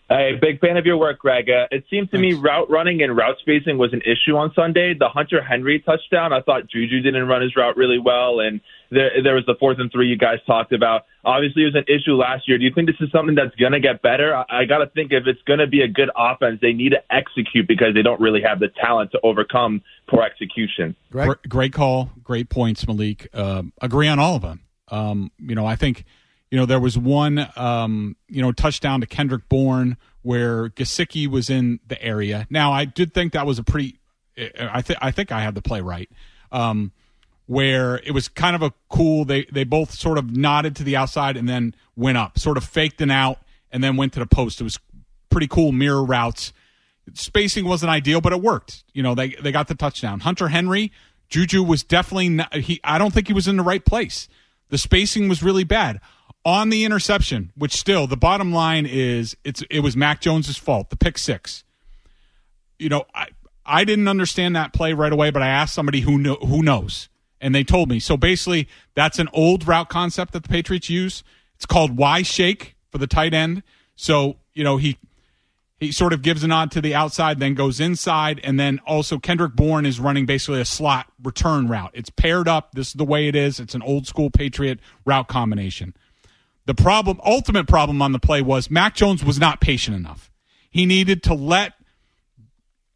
S28: Hey, big fan of your work, Greg. Uh, it seems to Thanks. me route running and route spacing was an issue on Sunday. The Hunter Henry touchdown, I thought Juju didn't run his route really well, and there, there was the fourth and three you guys talked about. Obviously, it was an issue last year. Do you think this is something that's going to get better? I, I got to think if it's going to be a good offense, they need to execute because they don't really have the talent to overcome poor execution.
S11: Great, great call, great points, Malik. Uh, agree on all of them. Um, you know, I think you know, there was one, um, you know, touchdown to Kendrick Bourne where Gesicki was in the area. Now, I did think that was a pretty. I think I think I had the play right. Um, where it was kind of a cool. They they both sort of nodded to the outside and then went up, sort of faked an out and then went to the post. It was pretty cool mirror routes. Spacing wasn't ideal, but it worked. You know, they they got the touchdown. Hunter Henry, Juju was definitely not, he. I don't think he was in the right place. The spacing was really bad on the interception, which still the bottom line is it's it was Mac Jones's fault, the pick six. You know, I I didn't understand that play right away, but I asked somebody who know, who knows, and they told me. So basically, that's an old route concept that the Patriots use. It's called Y shake for the tight end. So you know he he sort of gives a nod to the outside, then goes inside, and then also Kendrick Bourne is running basically a slot return route. It's paired up. This is the way it is. It's an old school Patriot route combination. The problem, ultimate problem on the play was Mac Jones was not patient enough. He needed to let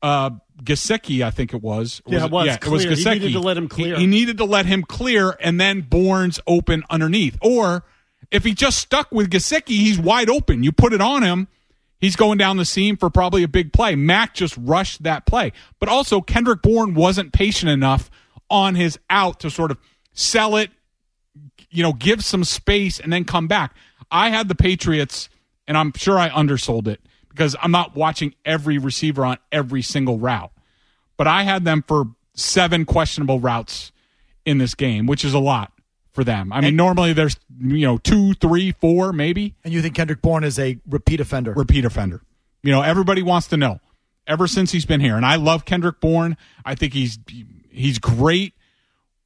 S11: uh, Gesicki, I think it was.
S12: yeah, it was. Yeah, clear. it was Gesicki. He needed to let him clear.
S11: He, he needed to let him clear, and then Bourne's open underneath. Or if he just stuck with Gesicki, he's wide open. You put it on him, he's going down the seam for probably a big play. Mac just rushed that play. But also, Kendrick Bourne wasn't patient enough on his out to sort of sell it, you know, give some space and then come back. I had the Patriots, and I'm sure I undersold it because I'm not watching every receiver on every single route. But I had them for seven questionable routes in this game, which is a lot for them. I mean, normally there's you know two, three, four, maybe.
S4: And you think Kendrick Bourne is a repeat offender?
S11: Repeat offender. You know, everybody wants to know. Ever since he's been here, and I love Kendrick Bourne. I think he's he's great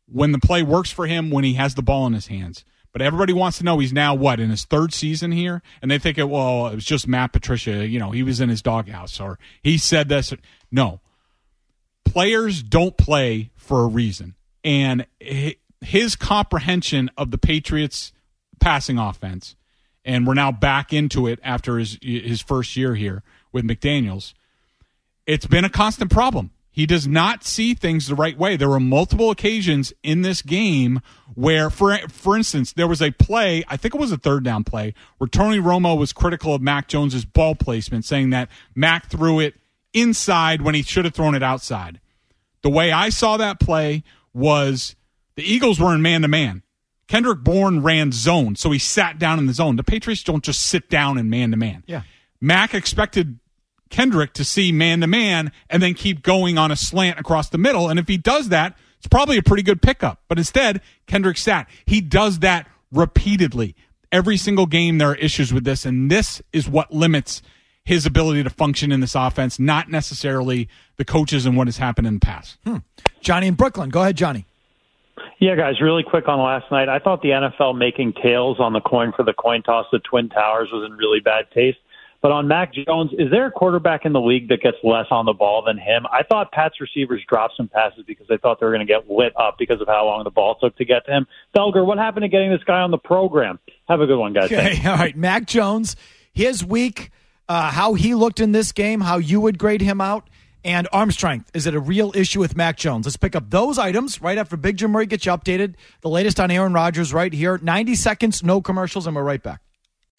S11: when the play works for him when he has the ball in his hands. But everybody wants to know he's now what in his third season here, and they think it. Well, it was just Matt Patricia. You know, he was in his doghouse, or he said this. No, players don't play for a reason, and his comprehension of the Patriots' passing offense, and we're now back into it after his his first year here with McDaniels. It's been a constant problem. He does not see things the right way. There were multiple occasions in this game where, for for instance, there was a play, I think it was a third down play, where Tony Romo was critical of Mac Jones's ball placement, saying that Mac threw it inside when he should have thrown it outside. The way I saw that play was the Eagles were in man to man. Kendrick Bourne ran zone, so he sat down in the zone. The Patriots don't just sit down in man to man.
S4: Yeah.
S11: Mac expected Kendrick to see man to man and then keep going on a slant across the middle. And if he does that, it's probably a pretty good pickup. But instead, Kendrick sat. He does that repeatedly. Every single game, there are issues with this, and this is what limits his ability to function in this offense, not necessarily the coaches and what has happened in the past.
S4: Hmm. Johnny in Brooklyn. Go ahead, Johnny.
S29: Yeah, guys, really quick on last night. I thought the NFL making tails on the coin for the coin toss the Twin Towers was in really bad taste. But on Mac Jones, is there a quarterback in the league that gets less on the ball than him? I thought Pat's receivers dropped some passes because they thought they were going to get lit up because of how long the ball took to get to him. Felger, what happened to getting this guy on the program? Have a good one, guys.
S4: Okay, (laughs) all right. Mac Jones, his week, uh, how he looked in this game, how you would grade him out, and arm strength. Is it a real issue with Mac Jones? Let's pick up those items right after Big Jim Murray gets you updated. The latest on Aaron Rodgers right here. 90 seconds, no commercials, and we're right back.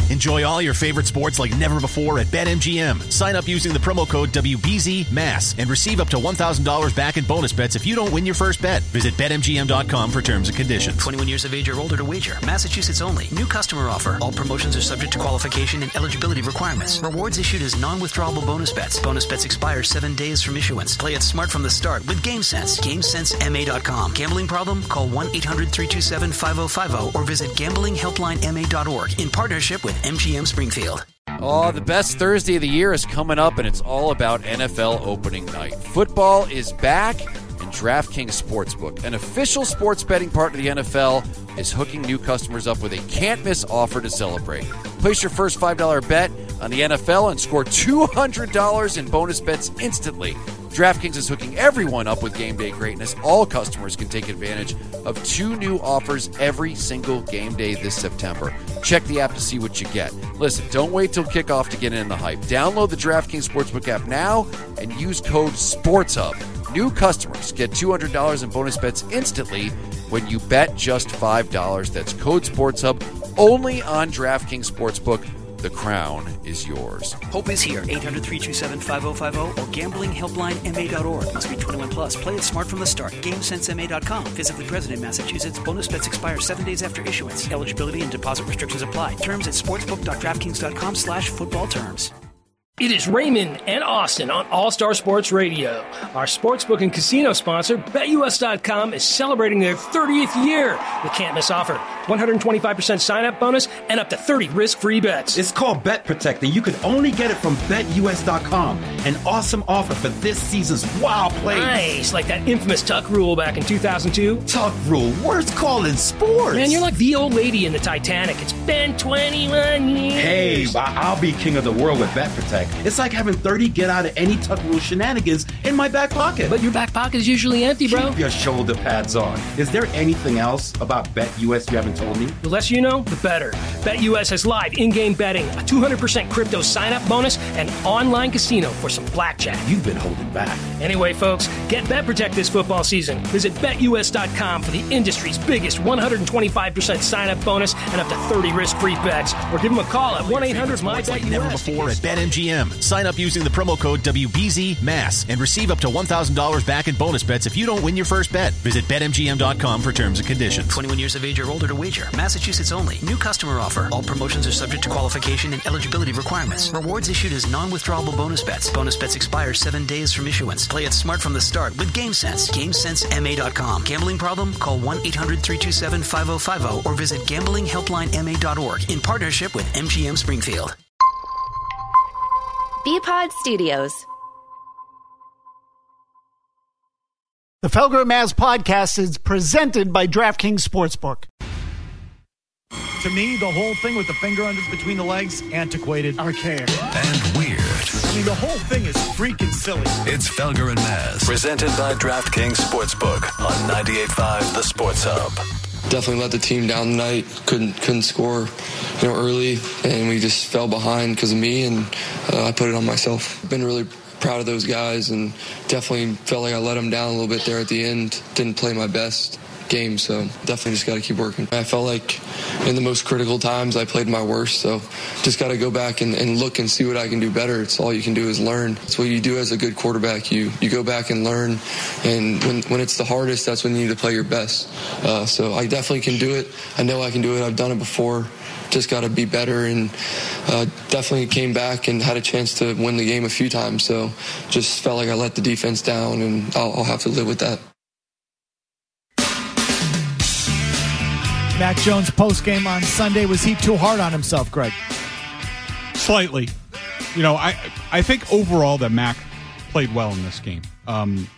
S1: Enjoy all your favorite sports like never before at BetMGM. Sign up using the promo code WBZMASS and receive up to $1,000 back in bonus bets if you don't win your first bet. Visit BetMGM.com for terms and conditions.
S2: 21 years of age or older to wager. Massachusetts only. New customer offer. All promotions are subject to qualification and eligibility requirements. Rewards issued as non-withdrawable bonus bets. Bonus bets expire seven days from issuance. Play it smart from the start with GameSense. GameSenseMA.com. Gambling problem? Call 1-800-327-5050 or visit gamblinghelplinema.org in partnership with MGM Springfield.
S15: Oh, the best Thursday of the year is coming up, and it's all about NFL opening night. Football is back, and DraftKings Sportsbook, an official sports betting partner of the NFL, is hooking new customers up with a can't miss offer to celebrate. Place your first $5 bet on the NFL and score $200 in bonus bets instantly. DraftKings is hooking everyone up with game day greatness. All customers can take advantage of two new offers every single game day this September. Check the app to see what you get. Listen, don't wait till kickoff to get in the hype. Download the DraftKings Sportsbook app now and use code SPORTSHUB. New customers get $200 in bonus bets instantly when you bet just $5. That's code SPORTSHUB only on DraftKings Sportsbook. Sportsbook, the crown is yours.
S2: Hope is here. 800 327 5050 or gamblinghelplinema.org. Must be 21 plus. Play it smart from the start. GameSenseMA.com. Physically present in Massachusetts. Bonus bets expire seven days after issuance. Eligibility and deposit restrictions apply. Terms at sportsbook.draftkings.com slash football terms.
S22: It is Raymond and Austin on All Star Sports Radio. Our sportsbook and casino sponsor, BetUS.com, is celebrating their 30th year with can't miss offer 125% sign up bonus and up to 30 risk free bets.
S23: It's called Bet Protect, and you can only get it from BetUS.com. An awesome offer for this season's wild plays.
S22: Nice, like that infamous Tuck rule back in 2002.
S23: Tuck rule, worst call in sports.
S22: Man, you're like the old lady in the Titanic. It's been 21 years.
S23: Hey, I'll be king of the world with Bet Protect. It's like having 30 get out of any tuck rule shenanigans in my back pocket.
S22: But your back pocket is usually empty, bro.
S23: Keep your shoulder pads on. Is there anything else about BetUS you haven't told me?
S22: The less you know, the better. BetUS has live in-game betting, a 200% crypto sign-up bonus, and online casino for some blackjack.
S23: You've been holding back.
S22: Anyway, folks, get Bet Protect this football season. Visit BetUS.com for the industry's biggest 125% sign-up bonus and up to 30 risk-free bets. Or give them a call at 1-800-MY-BETUS.
S1: Like never before at BetMGM. Sign up using the promo code WBZMASS and receive up to $1,000 back in bonus bets if you don't win your first bet. Visit BetMGM.com for terms and conditions.
S2: 21 years of age or older to wager. Massachusetts only. New customer offer. All promotions are subject to qualification and eligibility requirements. Rewards issued as non-withdrawable bonus bets. Bonus bets expire seven days from issuance. Play it smart from the start with GameSense. GameSenseMA.com. Gambling problem? Call 1-800-327-5050 or visit gamblinghelplinema.org in partnership with MGM Springfield.
S30: Bpod Studios.
S12: The Felger and Mazz podcast is presented by DraftKings Sportsbook.
S4: To me, the whole thing with the finger under between the legs, antiquated, archaic,
S5: and weird.
S4: I mean, the whole thing is freaking silly.
S5: It's Felger and Mazz, presented by DraftKings Sportsbook on 98.5 The Sports Hub.
S31: Definitely let the team down tonight. Couldn't couldn't score, you know, early, and we just fell behind because of me, and uh, I put it on myself. Been really proud of those guys, and definitely felt like I let them down a little bit there at the end. Didn't play my best game, so definitely just got to keep working. I felt like in the most critical times I played my worst, so just got to go back and, and, look and see what I can do better. It's all you can do is learn. It's what you do as a good quarterback. You you go back and learn, and when when it's the hardest, that's when you need to play your best. Uh, so I definitely can do it. I know I can do it. I've done it before. Just got to be better, and uh, definitely came back and had a chance to win the game a few times. So just felt like I let the defense down, and I'll, I'll have to live with that.
S4: Mac Jones post game on Sunday was he too hard on himself, Greg?
S11: Slightly. You know, I I think overall that Mac played well in this game. Um,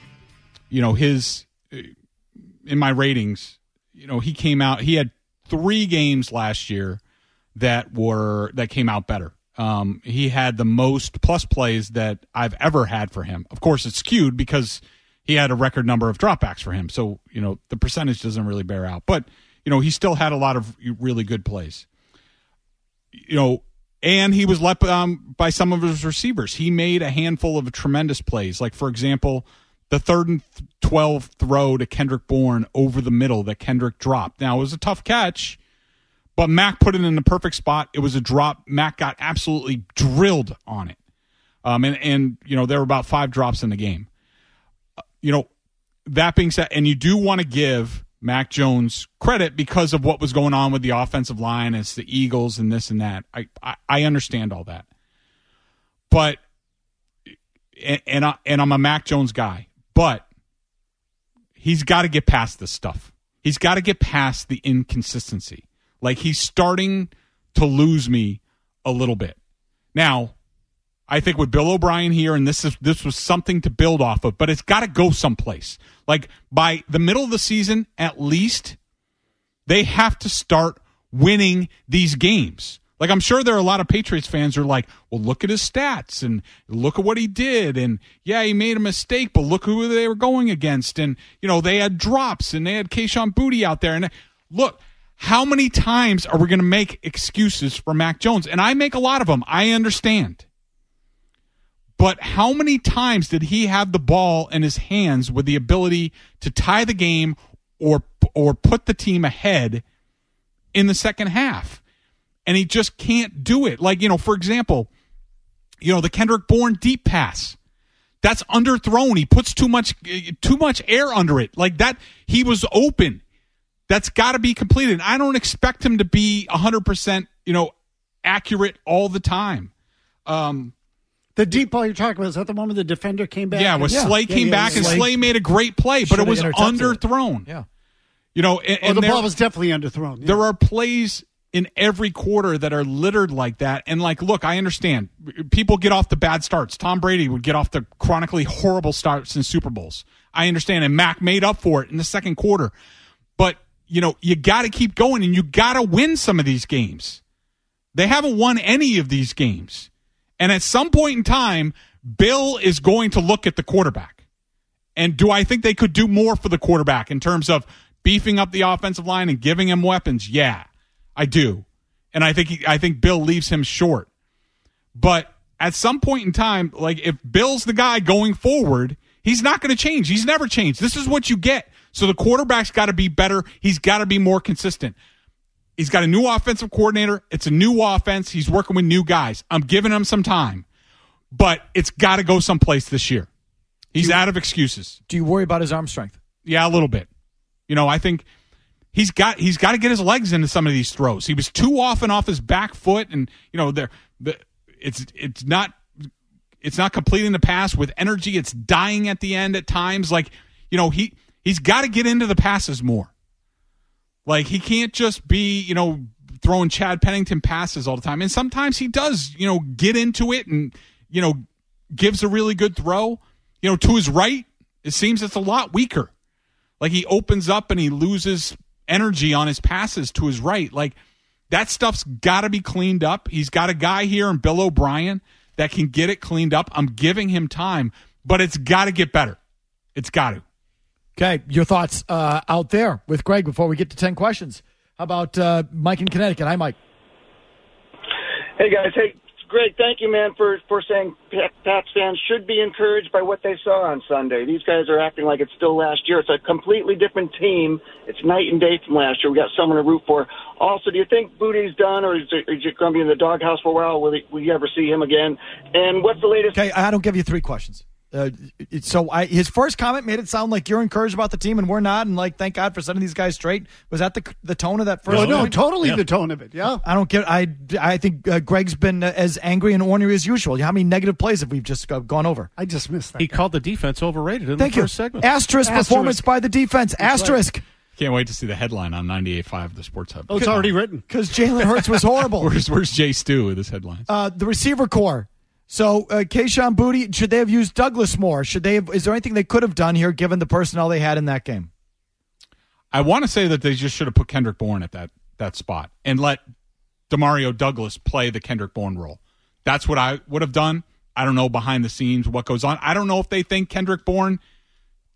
S11: you know, his in my ratings, you know, he came out. He had three games last year that were that came out better. Um, he had the most plus plays that I've ever had for him. Of course, it's skewed because he had a record number of dropbacks for him. So you know the percentage doesn't really bear out, but you know, he still had a lot of really good plays. You know, and he was left um, by some of his receivers. He made a handful of tremendous plays. Like, for example, the third and 12 throw to Kendrick Bourne over the middle that Kendrick dropped. Now, it was a tough catch, but Mac put it in the perfect spot. It was a drop. Mac got absolutely drilled on it. Um, and, and, you know, there were about five drops in the game. Uh, you know, that being said, and you do want to give Mac Jones credit because of what was going on with the offensive line. It's the Eagles and this and that. I I, I understand all that, but and and, I, and I'm a Mac Jones guy, but he's got to get past this stuff. He's got to get past the inconsistency. Like he's starting to lose me a little bit. Now, I think with Bill O'Brien here, and this is this was something to build off of, but it's got to go someplace. Like by the middle of the season, at least, they have to start winning these games. Like I'm sure there are a lot of Patriots fans who are like, well, look at his stats and look at what he did, and yeah, he made a mistake, but look who they were going against, and you know they had drops and they had Kayshon Boutte out there, and look. How many times are we going to make excuses for Mac Jones? And I make a lot of them. I understand. But how many times did he have the ball in his hands with the ability to tie the game or or put the team ahead in the second half? And he just can't do it. Like, you know, for example, you know, the Kendrick Bourne deep pass. That's underthrown. He puts too much too much air under it. Like that he was open. That's got to be completed. I don't expect him to be 100%, you know, accurate all the time. Um
S12: the deep ball you're talking about is that the one where the defender came back?
S11: Yeah, where
S12: and,
S11: Slay
S12: yeah.
S11: came
S12: yeah,
S11: back
S12: yeah,
S11: and
S12: Slay.
S11: Slay made a great play, but it was underthrown.
S4: it. Yeah.
S11: You know,
S12: oh,
S11: and, Oh,
S12: the
S11: there,
S12: ball was definitely underthrown. yeah.
S11: there are plays in every quarter that are littered like that. And like, look, I understand people get off the bad starts. Tom Brady would get off the chronically horrible starts in Super Bowls. I understand, and Mac made up for it in the second quarter. But you know, you got to keep going, and you got to win some of these games. They haven't won any of these games, and at some point in time, Bill is going to look at the quarterback. And do I think they could do more for the quarterback in terms of beefing up the offensive line and giving him weapons? Yeah, I do. And I think he, I think Bill leaves him short. But at some point in time, like if Bill's the guy going forward, he's not going to change. He's never changed. This is what you get. So the quarterback's got to be better. He's got to be more consistent. He's got a new offensive coordinator. It's a new offense. He's working with new guys. I'm giving him some time, but it's got to go someplace this year. He's out of excuses.
S4: Do you worry about his arm strength?
S11: Yeah, a little bit. You know, I think he's got he's got to get his legs into some of these throws. He was too often off his back foot, and you know, there it's it's not it's not completing the pass with energy. It's dying at the end at times. Like you know, he he's got to get into the passes more. Like he can't just be you know throwing Chad Pennington passes all the time. And sometimes he does you know get into it and you know gives a really good throw. You know, to his right, it seems it's a lot weaker. Like he opens up and he loses energy on his passes to his right. Like that stuff's got to be cleaned up. He's got a guy here in Bill O'Brien that can get it cleaned up. I'm giving him time, but it's got to get better. It's got to.
S4: Okay, your thoughts uh, out there with Greg before we get to 10 questions. How about uh, Mike in Connecticut? Hi, Mike.
S30: Hey, guys. Hey, Greg, thank you, man, for for saying Pats fans should be encouraged by what they saw on Sunday. These guys are acting like it's still last year. It's a completely different team. It's night and day from last year. We got someone to root for. Also, do you think Boutte's done, or is it, is it going to be in the doghouse for a while? Will, he, will you ever see him again? And what's the latest?
S4: Okay, I don't give you three questions. Uh, so I, his first comment made it sound like you're encouraged about the team and we're not, and like thank God for sending these guys straight. Was that the the tone of that first?
S12: No, no, totally
S4: Yeah.
S12: the tone of it. Yeah.
S4: I don't get. I I think uh, Greg's been uh, as angry and ornery as usual. How many negative plays have we just uh, gone over?
S12: I just missed that.
S6: He called the defense overrated in
S4: Thank
S6: the
S4: you.
S6: first segment.
S4: Asterisk, performance by the defense. Asterisk.
S11: Can't wait to see the headline on 98.5 The Sports Hub.
S12: Oh, it's already written.
S4: Because Jalen Hurts was horrible. (laughs)
S11: where's, where's Jay Stu with his headlines?
S4: Uh, the receiver corps. So, uh, Kayshon Boutte, should they have used Douglas more? Should they? Have, is there anything they could have done here, given the personnel they had in that game?
S11: I want to say that they just should have put Kendrick Bourne at that that spot and let Demario Douglas play the Kendrick Bourne role. That's what I would have done. I don't know behind the scenes what goes on. I don't know if they think Kendrick Bourne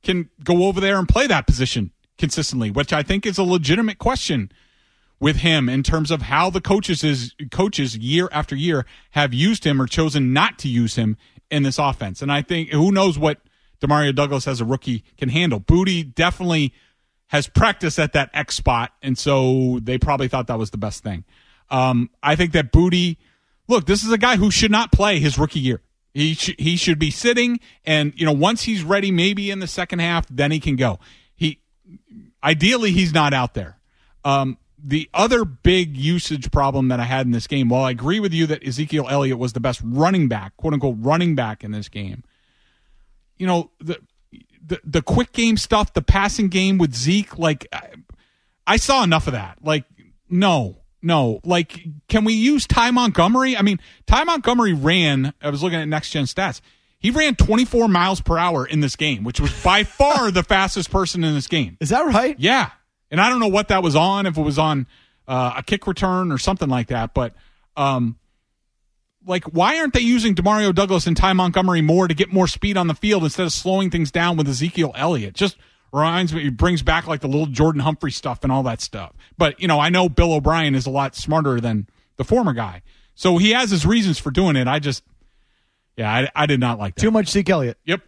S11: can go over there and play that position consistently, which I think is a legitimate question with him in terms of how the coaches is coaches year after year have used him or chosen not to use him in this offense. And I think who knows what Demario Douglas as a rookie can handle. Boutte definitely has practiced at that X spot, and so they probably thought that was the best thing. Um, I think that Boutte, look, this is a guy who should not play his rookie year. He sh- he should be sitting, and you know once he's ready, maybe in the second half, then he can go. He ideally he's not out there. Um, the other big usage problem that I had in this game, while I agree with you that Ezekiel Elliott was the best running back, quote unquote running back in this game, you know the the, the quick game stuff, the passing game with Zeke, like I, I saw enough of that. Like no, no, like can we use Ty Montgomery? I mean, Ty Montgomery ran. I was looking at next gen stats. He ran 24 miles per hour in this game, which was by far (laughs) the fastest person in this game.
S4: Is that right?
S11: Yeah. And I don't know what that was on, if it was on uh, a kick return or something like that. But, um, like, why aren't they using Demario Douglas and Ty Montgomery more to get more speed on the field instead of slowing things down with Ezekiel Elliott? Just reminds me, it brings back like the little Jordan Humphrey stuff and all that stuff. But, you know, I know Bill O'Brien is a lot smarter than the former guy. So he has his reasons for doing it. I just, yeah, I, I did not like that.
S4: Too much Zeke Elliott.
S11: Yep.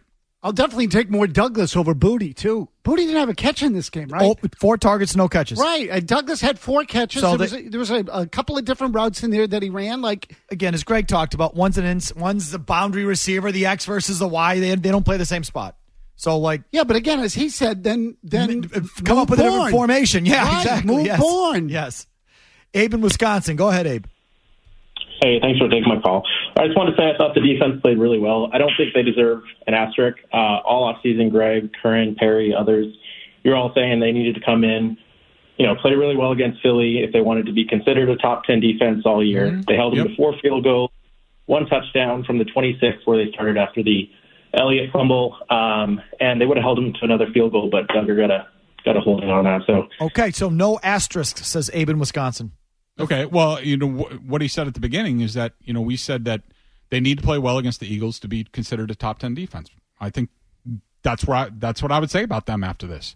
S12: I'll definitely take more Douglas over Boutte too. Boutte didn't have a catch in this game, right?
S4: Oh, four targets, no catches.
S12: Right. Uh, Douglas had four catches.
S4: So
S12: there was, a, there was a, a couple of different routes in there that he ran. Like
S4: Again, as Greg talked about, one's an ins, one's the boundary receiver, the X versus the Y. They they don't play the same spot. So like,
S12: yeah, but again, as he said, then then
S4: come up with a different formation. (laughs) Yeah,
S12: Right,
S4: exactly.
S12: Move
S4: yes.
S12: Bourne.
S4: Yes. Abe in Wisconsin. Go ahead, Abe.
S32: Hey, thanks for taking my call. I just wanted to say I thought the defense played really well. I don't think they deserve an asterisk. Uh, all offseason, Greg, Curran, Perry, others, you're all saying they needed to come in, you know, play really well against Philly if they wanted to be considered a top 10 defense all year. They held them to four field goals, one touchdown from the 26 where they started after the Elliott fumble, um, and they would have held them to another field goal, but Dugger got a got a holding on that. So
S4: Okay, so no asterisk, says Abe in Wisconsin.
S11: Okay. Well, you know wh- what he said at the beginning is that you know we said that they need to play well against the Eagles to be considered a top ten defense. I think that's where I, that's what I would say about them after this.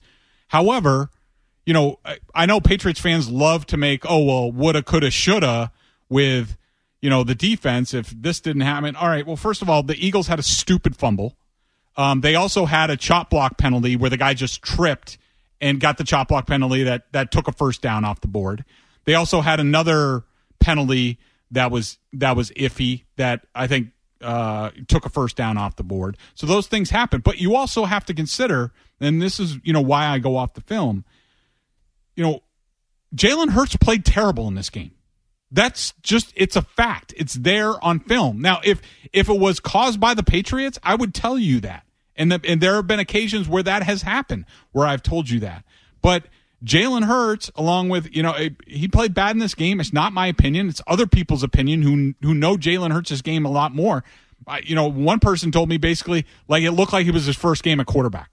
S11: However, you know I, I know Patriots fans love to make oh well woulda coulda shoulda with you know the defense if this didn't happen. All right. Well, first of all, the Eagles had a stupid fumble. Um, they also had a chop block penalty where the guy just tripped and got the chop block penalty that that took a first down off the board. They also had another penalty that was that was iffy that I think uh, took a first down off the board. So those things happen. But you also have to consider, and this is you know why I go off the film. You know, Jalen Hurts played terrible in this game. That's just it's a fact. It's there on film. Now, if if it was caused by the Patriots, I would tell you that. And the, and there have been occasions where that has happened, where I've told you that. But Jalen Hurts, along with you know, he played bad in this game. It's not my opinion; it's other people's opinion who who know Jalen Hurts' game a lot more. I, you know, one person told me basically like it looked like it was his first game at quarterback.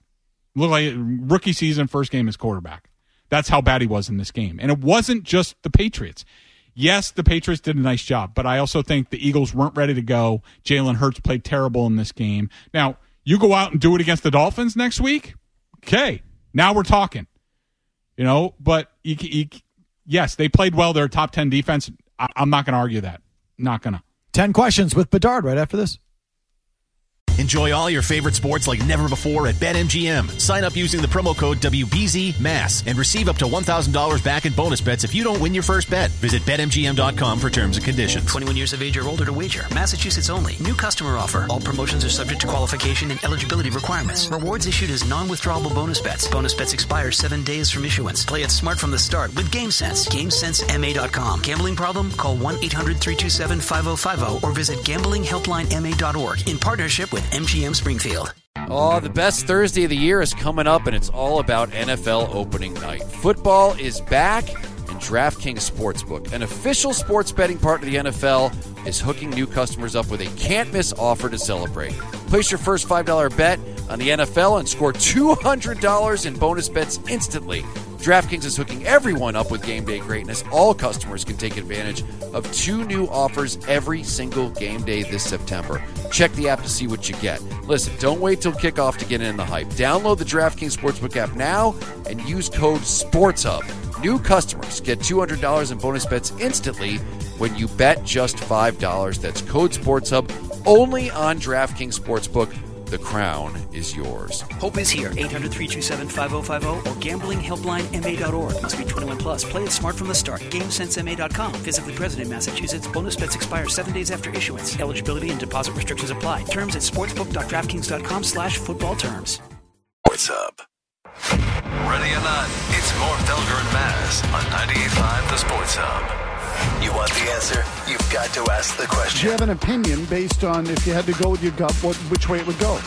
S11: It looked like rookie season, first game as quarterback. That's how bad he was in this game, and it wasn't just the Patriots. Yes, the Patriots did a nice job, but I also think the Eagles weren't ready to go. Jalen Hurts played terrible in this game. Now, you go out and do it against the Dolphins next week. Okay, now we're talking. You know, but yes, they played well. They're a top 10 defense. I, I'm not going to argue that. Not going to.
S4: 10 questions with Bedard right after this.
S1: Enjoy all your favorite sports like never before at BetMGM. Sign up using the promo code WBZMASS and receive up to $1,000 back in bonus bets if you don't win your first bet. Visit BetMGM.com for terms and conditions.
S2: 21 years of age or older to wager. Massachusetts only. New customer offer. All promotions are subject to qualification and eligibility requirements. Rewards issued as non withdrawable bonus bets. Bonus bets expire seven days from issuance. Play it smart from the start with GameSense. GameSenseMA.com. Gambling problem? Call 1 800 327 5050 or visit gamblinghelplinema.org in partnership with MGM Springfield.
S15: Oh, the best Thursday of the year is coming up, and it's all about NFL opening night. Football is back, and DraftKings Sportsbook, an official sports betting partner of the NFL, is hooking new customers up with a can't miss offer to celebrate. Place your first $5 bet on the NFL and score $200 in bonus bets instantly. DraftKings is hooking everyone up with game day greatness. All customers can take advantage of two new offers every single game day this September. Check the app to see what you get. Listen, don't wait till kickoff to get in the hype. Download the DraftKings Sportsbook app now and use code SPORTSHUB. New customers get $200 in bonus bets instantly when you bet just $5. That's code SPORTSHUB only on DraftKings Sportsbook. The crown is yours.
S2: Hope is here. 800 327 5050 or gamblinghelplinema.org. Must be 21 plus. Play it smart from the start. GameSenseMA.com. Physically present in Massachusetts. Bonus bets expire seven days after issuance. Eligibility and deposit restrictions apply. Terms at sportsbook.draftkings.com slash football terms.
S5: What's up? Ready or not, more Felger and Mazz on 98.5 The Sports Hub. You want the answer? You've got to ask the question.
S12: Do you have an opinion based on if you had to go with your gut, what, which way it would go?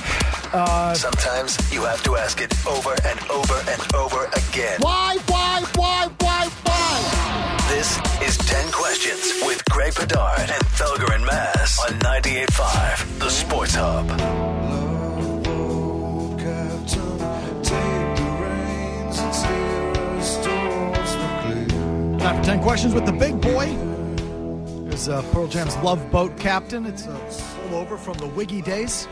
S12: Uh,
S5: Sometimes you have to ask it over and over and over again.
S12: why, why, why, why, why?
S5: This is 10 Questions with Greg Bedard and Felger and Mazz on 98.5 The Sports Hub.
S4: Time for 10 questions with the big boy. There's uh, Pearl Jam's Love Boat Captain. It's a over from the Wiggy days.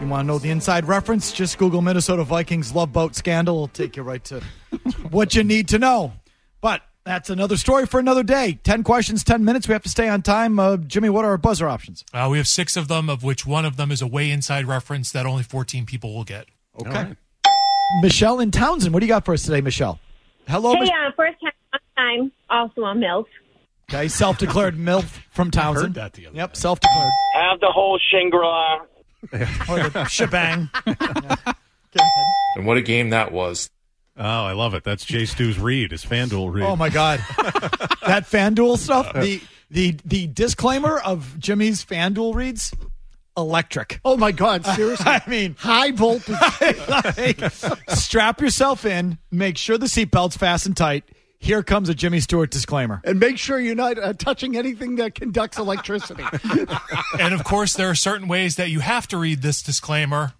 S4: You want to know the inside reference? Just Google Minnesota Vikings Love Boat scandal. It'll take you right to (laughs) what you need to know. But that's another story for another day. 10 questions, 10 minutes. We have to stay on time. Uh, Jimmy, what are our buzzer options?
S33: Uh, we have six of them, of which one of them is a way inside reference that only 14 people will get.
S4: Okay. Michelle in Townsend. What do you got for us today, Michelle? Hello,
S34: Hey,
S4: Mich-
S34: uh, first time, long time, also a MILF.
S4: Okay, self declared MILF from Townsend.
S6: heard that the other
S4: Yep, self declared.
S24: Have the whole Shangri-La. (laughs)
S4: or the shebang. (laughs)
S6: And what a game that was. Oh, I love it. That's Jay Stu's read, his FanDuel read.
S4: Oh my god, (laughs) that FanDuel stuff. Uh, the the the disclaimer of Jimmy's FanDuel reads electric.
S12: Oh my God, seriously.
S4: I mean,
S12: high voltage.
S4: like, strap yourself in. Make sure the seatbelt's fastened tight. Here comes a Jimmy Stewart disclaimer.
S12: And make sure you're not uh, touching anything that conducts electricity. (laughs)
S33: and of course, there are certain ways that you have to read this disclaimer.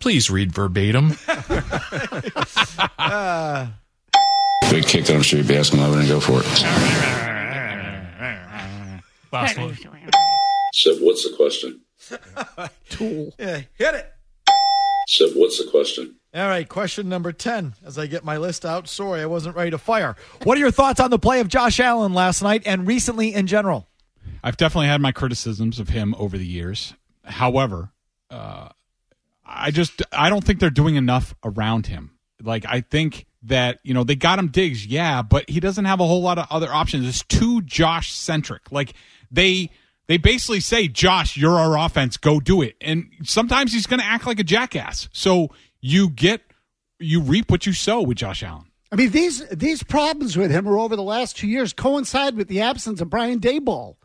S33: Please read verbatim. (laughs)
S4: Uh,
S10: Big kick that I'm sure you'd be asking why we didn't go for it. (laughs)
S33: Last one.
S27: So, what's the question?
S4: Tool. Yeah, hit it.
S27: So, what's the question?
S4: All right, question number 10 as I get my list out. Sorry, I wasn't ready to fire. What are your thoughts on the play of Josh Allen last night and recently in general?
S11: I've definitely had my criticisms of him over the years. However, uh, I just I don't think they're doing enough around him. Like I think that you know they got him digs, yeah, but he doesn't have a whole lot of other options. It's too Josh centric. Like they They basically say, Josh, you're our offense. Go do it. And sometimes he's going to act like a jackass. So you get, you reap what you sow with Josh Allen.
S12: I mean, these these problems with him are over the last two years coincide with the absence of Brian Daboll.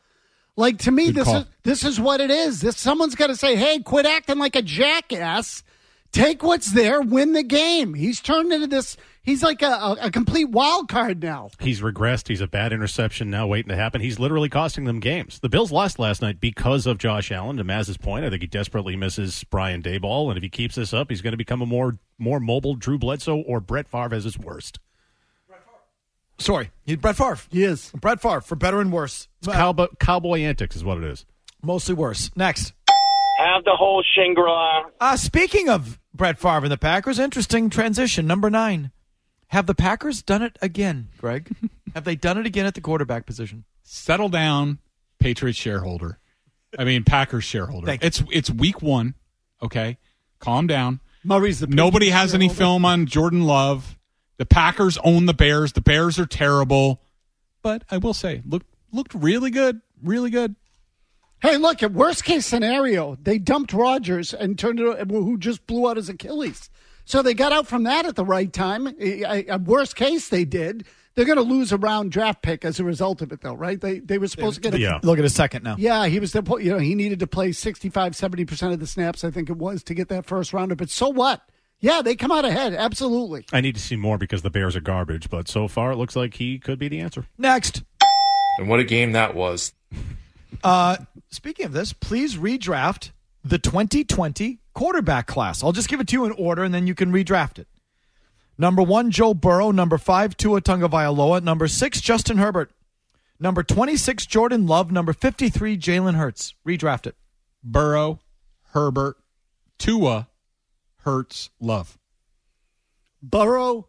S12: Like to me,
S11: Good
S12: this
S11: call.
S12: is this is what it is. This someone's got to say, "Hey, quit acting like a jackass. Take what's there, win the game." He's turned into this. He's like a, a, a complete wild card now.
S6: He's regressed. He's a bad interception now waiting to happen. He's literally costing them games. The Bills lost last night because of Josh Allen. To Mazz's point, I think he desperately misses Brian Daboll, and if he keeps this up, he's going to become a more more mobile Drew Bledsoe or Brett Favre as his worst.
S4: Sorry, he's Brett Favre.
S12: He is
S4: Brett Favre for better and worse.
S6: It's cowboy, cowboy antics is what it is.
S4: Mostly worse. Next.
S24: Have the whole Shangri-La.
S4: Uh, speaking of Brett Favre and the Packers, interesting transition. Number nine. Have the Packers done it again, Greg? (laughs) Have they done it again at the quarterback position?
S11: Settle down, Patriots shareholder. I mean, Packers shareholder.
S4: Thank you.
S11: It's it's week one. Okay, calm down.
S12: Murray's the
S11: Nobody
S12: Patriots
S11: has any film on Jordan Love. The Packers own the Bears. The Bears are terrible, but I will say, look looked really good, really good.
S12: Hey, look, at worst case scenario, they dumped Rodgers and turned it, who just blew out his Achilles. So they got out from that at the right time. A- a- worst case, they did. They're going to lose a round draft pick as a result of it, though, right? They they were supposed to get a
S6: Yeah.
S4: Look at a second now.
S12: Yeah, he was the you know he needed to play 65 70% of the snaps I think it was to get that first rounder, but so what? Yeah, they come out ahead, absolutely.
S6: I need to see more because the Bears are garbage, but so far it looks like he could be the answer.
S4: Next.
S35: And what a game that was.
S4: Uh, speaking of this, please redraft the 2020 quarterback class. I'll just give it to you in order, and then you can redraft it. Number one, Joe Burrow. Number five, Tua Tagovailoa. Number six, Justin Herbert. Number 26, Jordan Love. Number 53, Jalen Hurts. Redraft it.
S11: Burrow, Herbert, Tua, Hurts, Love.
S12: Burrow,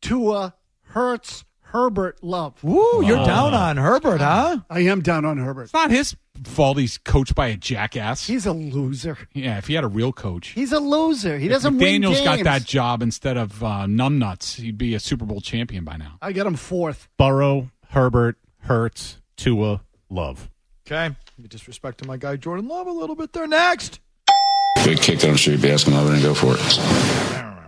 S12: Tua, Hurts, Herbert, Love.
S4: Woo, you're down on Herbert, huh?
S12: I am down on Herbert.
S11: It's not his fault he's coached by a jackass.
S12: He's a loser.
S11: Yeah, if he had a real coach.
S12: He's a loser. He
S11: If
S12: doesn't win
S11: McDaniel's got
S12: games.
S11: that job instead of uh, numbnuts, he'd be a Super Bowl champion by now.
S12: I got him fourth.
S6: Burrow, Herbert, Hurts, Tua, Love.
S4: Okay. You disrespecting my guy Jordan Love a little bit there. Next.
S27: Big kick that I'm sure you'd be asking over and go for it.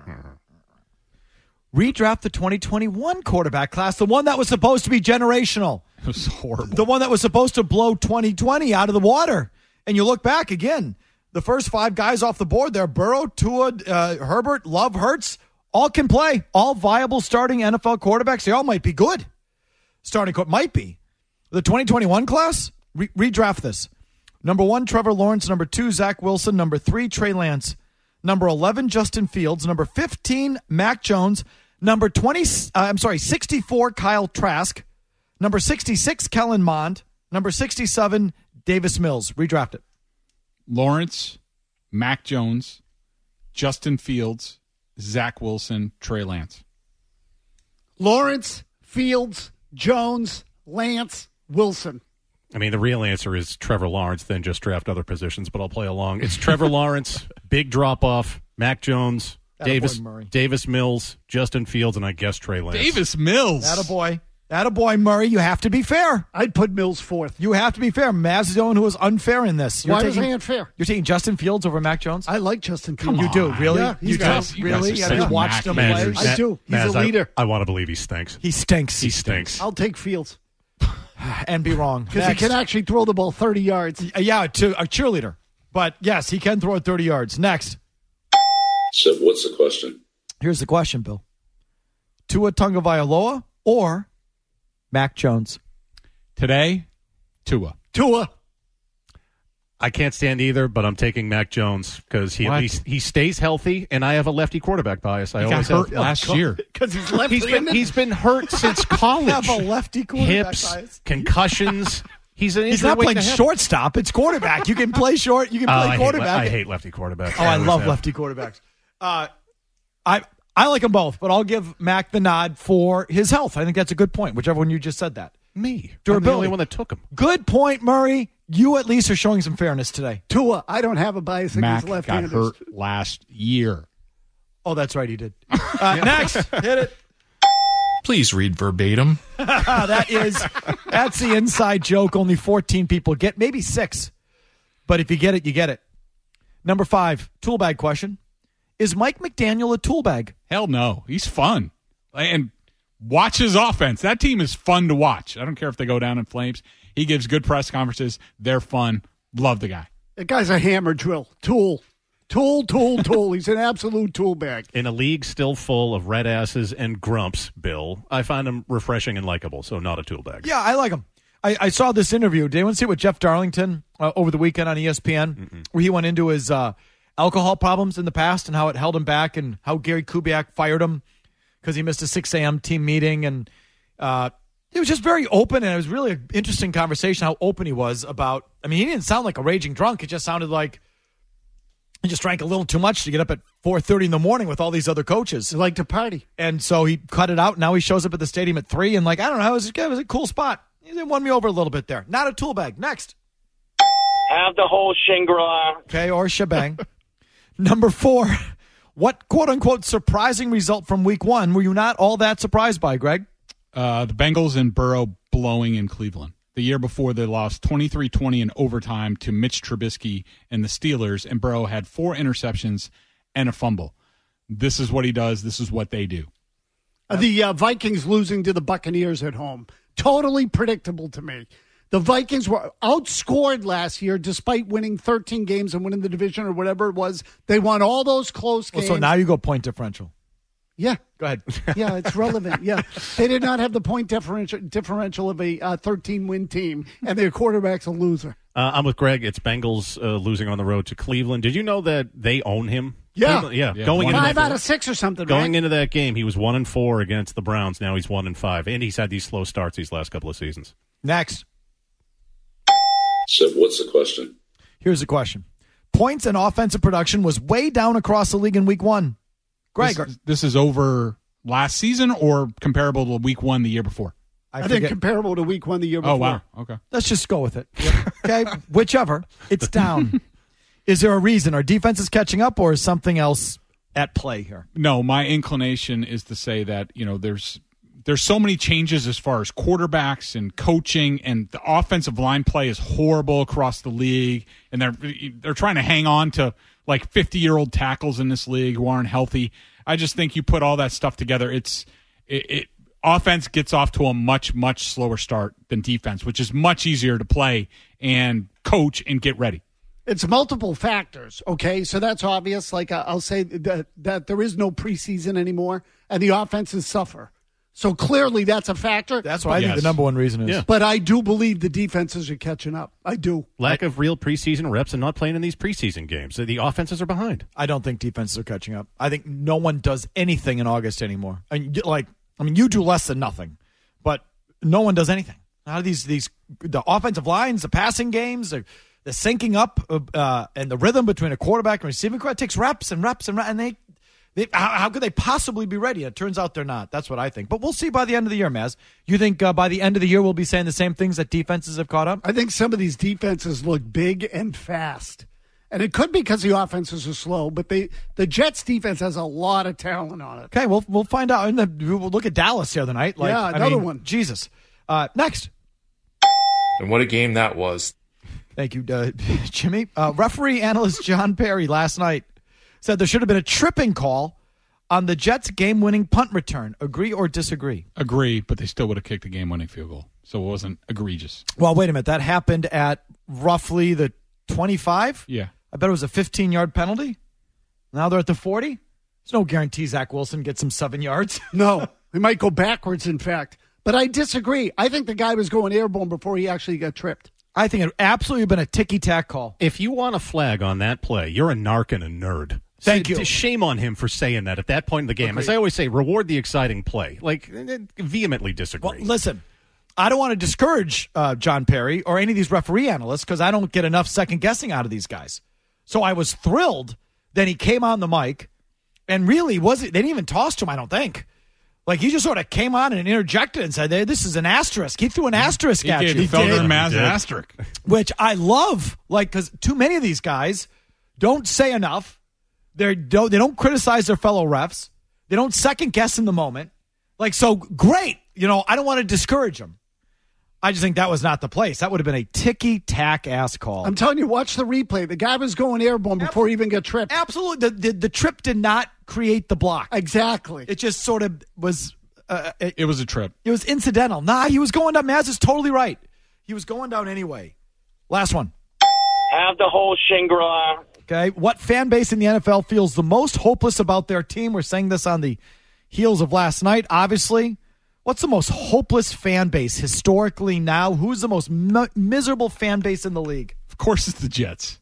S4: Redraft the 2021 quarterback class, the one that was supposed to be generational.
S11: It was horrible.
S4: The one that was supposed to blow 2020 out of the water. And you look back again, the first five guys off the board there Burrow, Tua, uh, Herbert, Love, Hurts, all can play. All viable starting NFL quarterbacks. They all might be good. Starting might be. The 2021 class, re- redraft this. Number one, Trevor Lawrence. Number two, Zach Wilson. Number three, Trey Lance. Number 11, Justin Fields. Number 15, Mac Jones. Number 20, uh, I'm sorry, 64, Kyle Trask. Number 66, Kellen Mond. Number 67, Davis Mills. Redraft it.
S11: Lawrence, Mac Jones, Justin Fields, Zach Wilson, Trey Lance.
S12: Lawrence, Fields, Jones, Lance, Wilson.
S6: I mean, the real answer is Trevor Lawrence, then just draft other positions, but I'll play along. It's Trevor (laughs) Lawrence, big drop off, Mac Jones,
S4: Attaboy,
S6: Davis
S4: Murray.
S6: Davis Mills, Justin Fields, and I guess Trey Lance.
S11: Davis Mills.
S4: Attaboy. Attaboy, Murray. You have to be fair.
S12: I'd put Mills fourth.
S4: You have to be fair. Mazz is the one who was unfair in this. You're
S12: Why was
S4: taking,
S12: I unfair?
S4: You're taking Justin Fields over Mac Jones?
S12: I like Justin Fields.
S4: you do, really?
S12: Yeah, he's
S4: you do?
S12: guys-
S11: you guys
S4: really?
S11: are
S4: Yeah,
S11: such
S4: you watched him play?
S11: managers.
S12: I do. He's
S6: Maz,
S12: a leader.
S6: I, I want to believe he stinks.
S4: He stinks.
S6: He stinks.
S12: I'll take Fields (sighs)
S4: and be wrong.
S12: because he can actually throw the ball 30 yards.
S4: Yeah, to a cheerleader. But yes, he can throw it 30 yards. Next.
S27: So, what's the question?
S4: Here's the question, Bill. Tua Tagovailoa or Mac Jones?
S11: Today, Tua.
S12: Tua.
S6: I can't stand either, but I'm taking Mac Jones because he
S11: What?
S6: at least he stays healthy, and I have a lefty quarterback bias. I
S11: He got
S6: always
S11: hurt
S6: have.
S11: last year.
S12: Because he's left
S6: He's been he's been hurt (laughs) since college.
S4: Have a lefty quarterback
S6: Hips,
S4: bias.
S6: concussions. He's an (laughs)
S4: He's not playing
S6: to happen.
S4: shortstop. It's quarterback. You can play short. You can
S6: Oh,
S4: play
S6: I, hate, le-
S4: quarterback.
S6: I hate lefty quarterbacks.
S4: Oh, I
S6: always
S4: love
S6: have.
S4: lefty quarterbacks. Uh, I I like them both, but I'll give Mac the nod for his health. I think that's a good point. Whichever one you just said that.
S6: Me, I'm the only one that took him.
S4: Good point, Murray. You at least are showing some fairness today.
S12: Tua. I don't have a bias
S11: Mac
S12: against
S11: got
S12: left-handers.
S11: hurt last year.
S4: Oh, that's right, he did. (laughs) Uh, Next, hit it.
S33: Please read verbatim. (laughs)
S4: that is that's the inside joke. Only 14 people get, maybe six. But if you get it, you get it. Number five, tool bag question. Is Mike McDaniel a tool bag?
S11: Hell no. He's fun. And watch his offense. That team is fun to watch. I don't care if they go down in flames. He gives good press conferences. They're fun. Love the guy.
S12: That guy's a hammer drill. Tool. Tool, tool, tool. He's an absolute tool bag.
S6: In a league still full of red asses and grumps, Bill, I find him refreshing and likable, so not a tool bag.
S4: Yeah, I like him. I, I saw this interview. Did anyone see it with Jeff Darlington uh, over the weekend on ESPN,
S6: Mm-mm.
S4: where he went into his uh, alcohol problems in the past and how it held him back, and how Gary Kubiak fired him because he missed a 6 a.m. team meeting, and uh, it was just very open, and it was really an interesting conversation how open he was about. I mean, he didn't sound like a raging drunk; it just sounded like he just drank a little too much to get up at 4.30 in the morning with all these other coaches. He
S12: liked to party.
S4: And so he cut it out. Now he shows up at the stadium at 3 and like, I don't know, it was, it was a cool spot. It won me over a little bit there. Not a tool bag. Next.
S24: Have the whole Shangri-La.
S4: Okay, or shebang. (laughs) Number four, what quote unquote surprising result from week one were you not all that surprised by, Greg?
S11: Uh, the Bengals and Burrow blowing in Cleveland. The year before, they lost 23 20 in overtime to Mitch Trubisky and the Steelers, and Burrow had four interceptions and a fumble. This is what he does. This is what they do.
S12: Uh, the uh, Vikings losing to the Buccaneers at home. Totally predictable to me. The Vikings were outscored last year despite winning 13 games and winning the division or whatever it was. They won all those close
S4: Well,
S12: games.
S4: so now you go point differential.
S12: yeah.
S4: Go ahead. (laughs)
S12: Yeah, it's relevant. Yeah. They did not have the point differential, differential of a uh, 13 win team, and their quarterback's a loser.
S6: Uh, I'm with Greg. It's Bengals uh, losing on the road to Cleveland. Did you know that they own him?
S12: Yeah.
S6: Cleveland- yeah.
S11: Yeah,
S6: Going into
S12: Five
S6: that,
S12: out of six or something,
S6: going
S12: right?
S6: into that game, he was one and four against the Browns. Now he's one and five, and he's had these slow starts these last couple of seasons.
S4: Next.
S27: So, what's the question?
S4: Here's the question Points and offensive production was way down across the league in week one. Greg,
S11: This, this is over last season or comparable to week one the year before?
S12: I, think comparable to week one the year oh, before.
S11: Oh, wow. Okay.
S4: Let's just go with it. (laughs) Okay, whichever. It's down. (laughs) is there a reason? Are defenses catching up, or is something else at play here?
S11: No, my inclination is to say that you know there's there's so many changes as far as quarterbacks and coaching, and the offensive line play is horrible across the league, and they're they're trying to hang on to like 50 year old tackles in this league who aren't healthy. I just think you put all that stuff together, it's it, it offense gets off to a much much slower start than defense, which is much easier to play and coach and get ready.
S12: It's multiple factors. Okay, so that's obvious. Like I'll say that that there is no preseason anymore, and the offenses suffer. So clearly, that's a factor.
S4: That's what I think the number one reason is.
S6: Yeah.
S12: But I do believe the defenses are catching up. I do.
S6: Lack of real preseason reps and not playing in these preseason games. The offenses are behind.
S4: I don't think defenses are catching up. I think no one does anything in August anymore. I mean, you- like, I mean, you do less than nothing, but no one does anything. How do these these the offensive lines, the passing games, the, the syncing up uh, and the rhythm between a quarterback and receiving corps it takes reps and reps and reps, and they. They, how, how could they possibly be ready? It turns out they're not. That's what I think. But we'll see by the end of the year, Mazz. You think uh, by the end of the year we'll be saying the same things that defenses have caught up?
S12: I think some of these defenses look big and fast. And it could be because the offenses are slow, but they the Jets defense has a lot of talent on it.
S4: Okay, we'll we'll find out. And we'll look at Dallas the other night. Like,
S12: Yeah,
S4: I
S12: another
S4: mean,
S12: one.
S4: Jesus. Uh, next.
S35: And what a game that was.
S4: Thank you, uh, (laughs) Jimmy. Uh, referee analyst John Parry last night said there should have been a tripping call on the Jets' game-winning punt return. Agree or disagree?
S11: Agree, but they still would have kicked the game winning field goal. So it wasn't egregious.
S4: Well, wait a minute. That happened at roughly the 25.
S11: Yeah.
S4: I bet it was a 15-yard penalty. Now they're at the 40. There's no guarantee Zach Wilson gets some seven yards. (laughs)
S12: No, they might go backwards, in fact. But I disagree. I think the guy was going airborne before he actually got tripped.
S4: I think it absolutely been a ticky-tack call.
S6: If you want a flag on that play, you're a narc and a nerd.
S4: Thank
S6: So,
S4: you.
S6: Shame on him for saying that at that point in the game. As I always say, reward the exciting play. Like, eh, vehemently disagree.
S4: Well, listen, I don't want to discourage uh, John Parry or any of these referee analysts because I don't get enough second guessing out of these guys. So I was thrilled that he came on the mic and really wasn't, They didn't even toss to him. I don't think. Like he just sort of came on and interjected and said, hey, "This is an asterisk." He threw an asterisk
S11: He
S4: at
S11: gave
S4: you,
S11: Felger and Mazz
S6: He
S11: an asterisk.
S4: which I love. Like because too many of these guys don't say enough. They don't. They don't criticize their fellow refs. They don't second guess in the moment. Like, so great. You know, I don't want to discourage them. I just think that was not the place. That would have been a ticky tack ass call.
S12: I'm telling you, watch the replay. The guy was going airborne before he even got tripped.
S4: Absolutely. The, the, the trip did not create the block.
S12: Exactly.
S4: It just sort of was. Uh, it,
S11: It was a trip.
S4: it was incidental. Nah, he was going down. Mazz is totally right. He was going down anyway. Last one.
S24: Have the whole Shangri-La.
S4: Okay. What fan base in the NFL feels the most hopeless about their team? We're saying this on the heels of last night, obviously. What's the most hopeless fan base historically now? Who's the most mi- miserable fan base in the league?
S11: Of course, it's the Jets.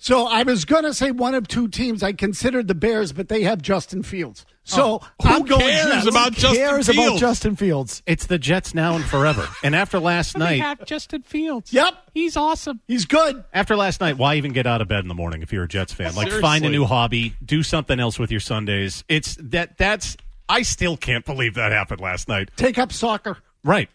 S12: So I was going to say one of two teams. I considered the Bears, but they have Justin Fields. So
S11: Oh, who
S12: I'm going
S11: cares
S12: Jets.
S11: about
S4: Who
S11: Justin
S4: cares about
S11: Fields?
S4: Justin Fields?
S6: It's the Jets now and forever. And after last night,
S33: Justin Fields.
S12: Yep,
S33: He's awesome.
S12: he's good.
S6: after last night, why even get out of bed in the morning if you're a Jets fan? Like, find a new hobby, do something else with your Sundays. It's that. That's. I still can't believe that happened last night.
S12: Take up soccer.
S6: Right.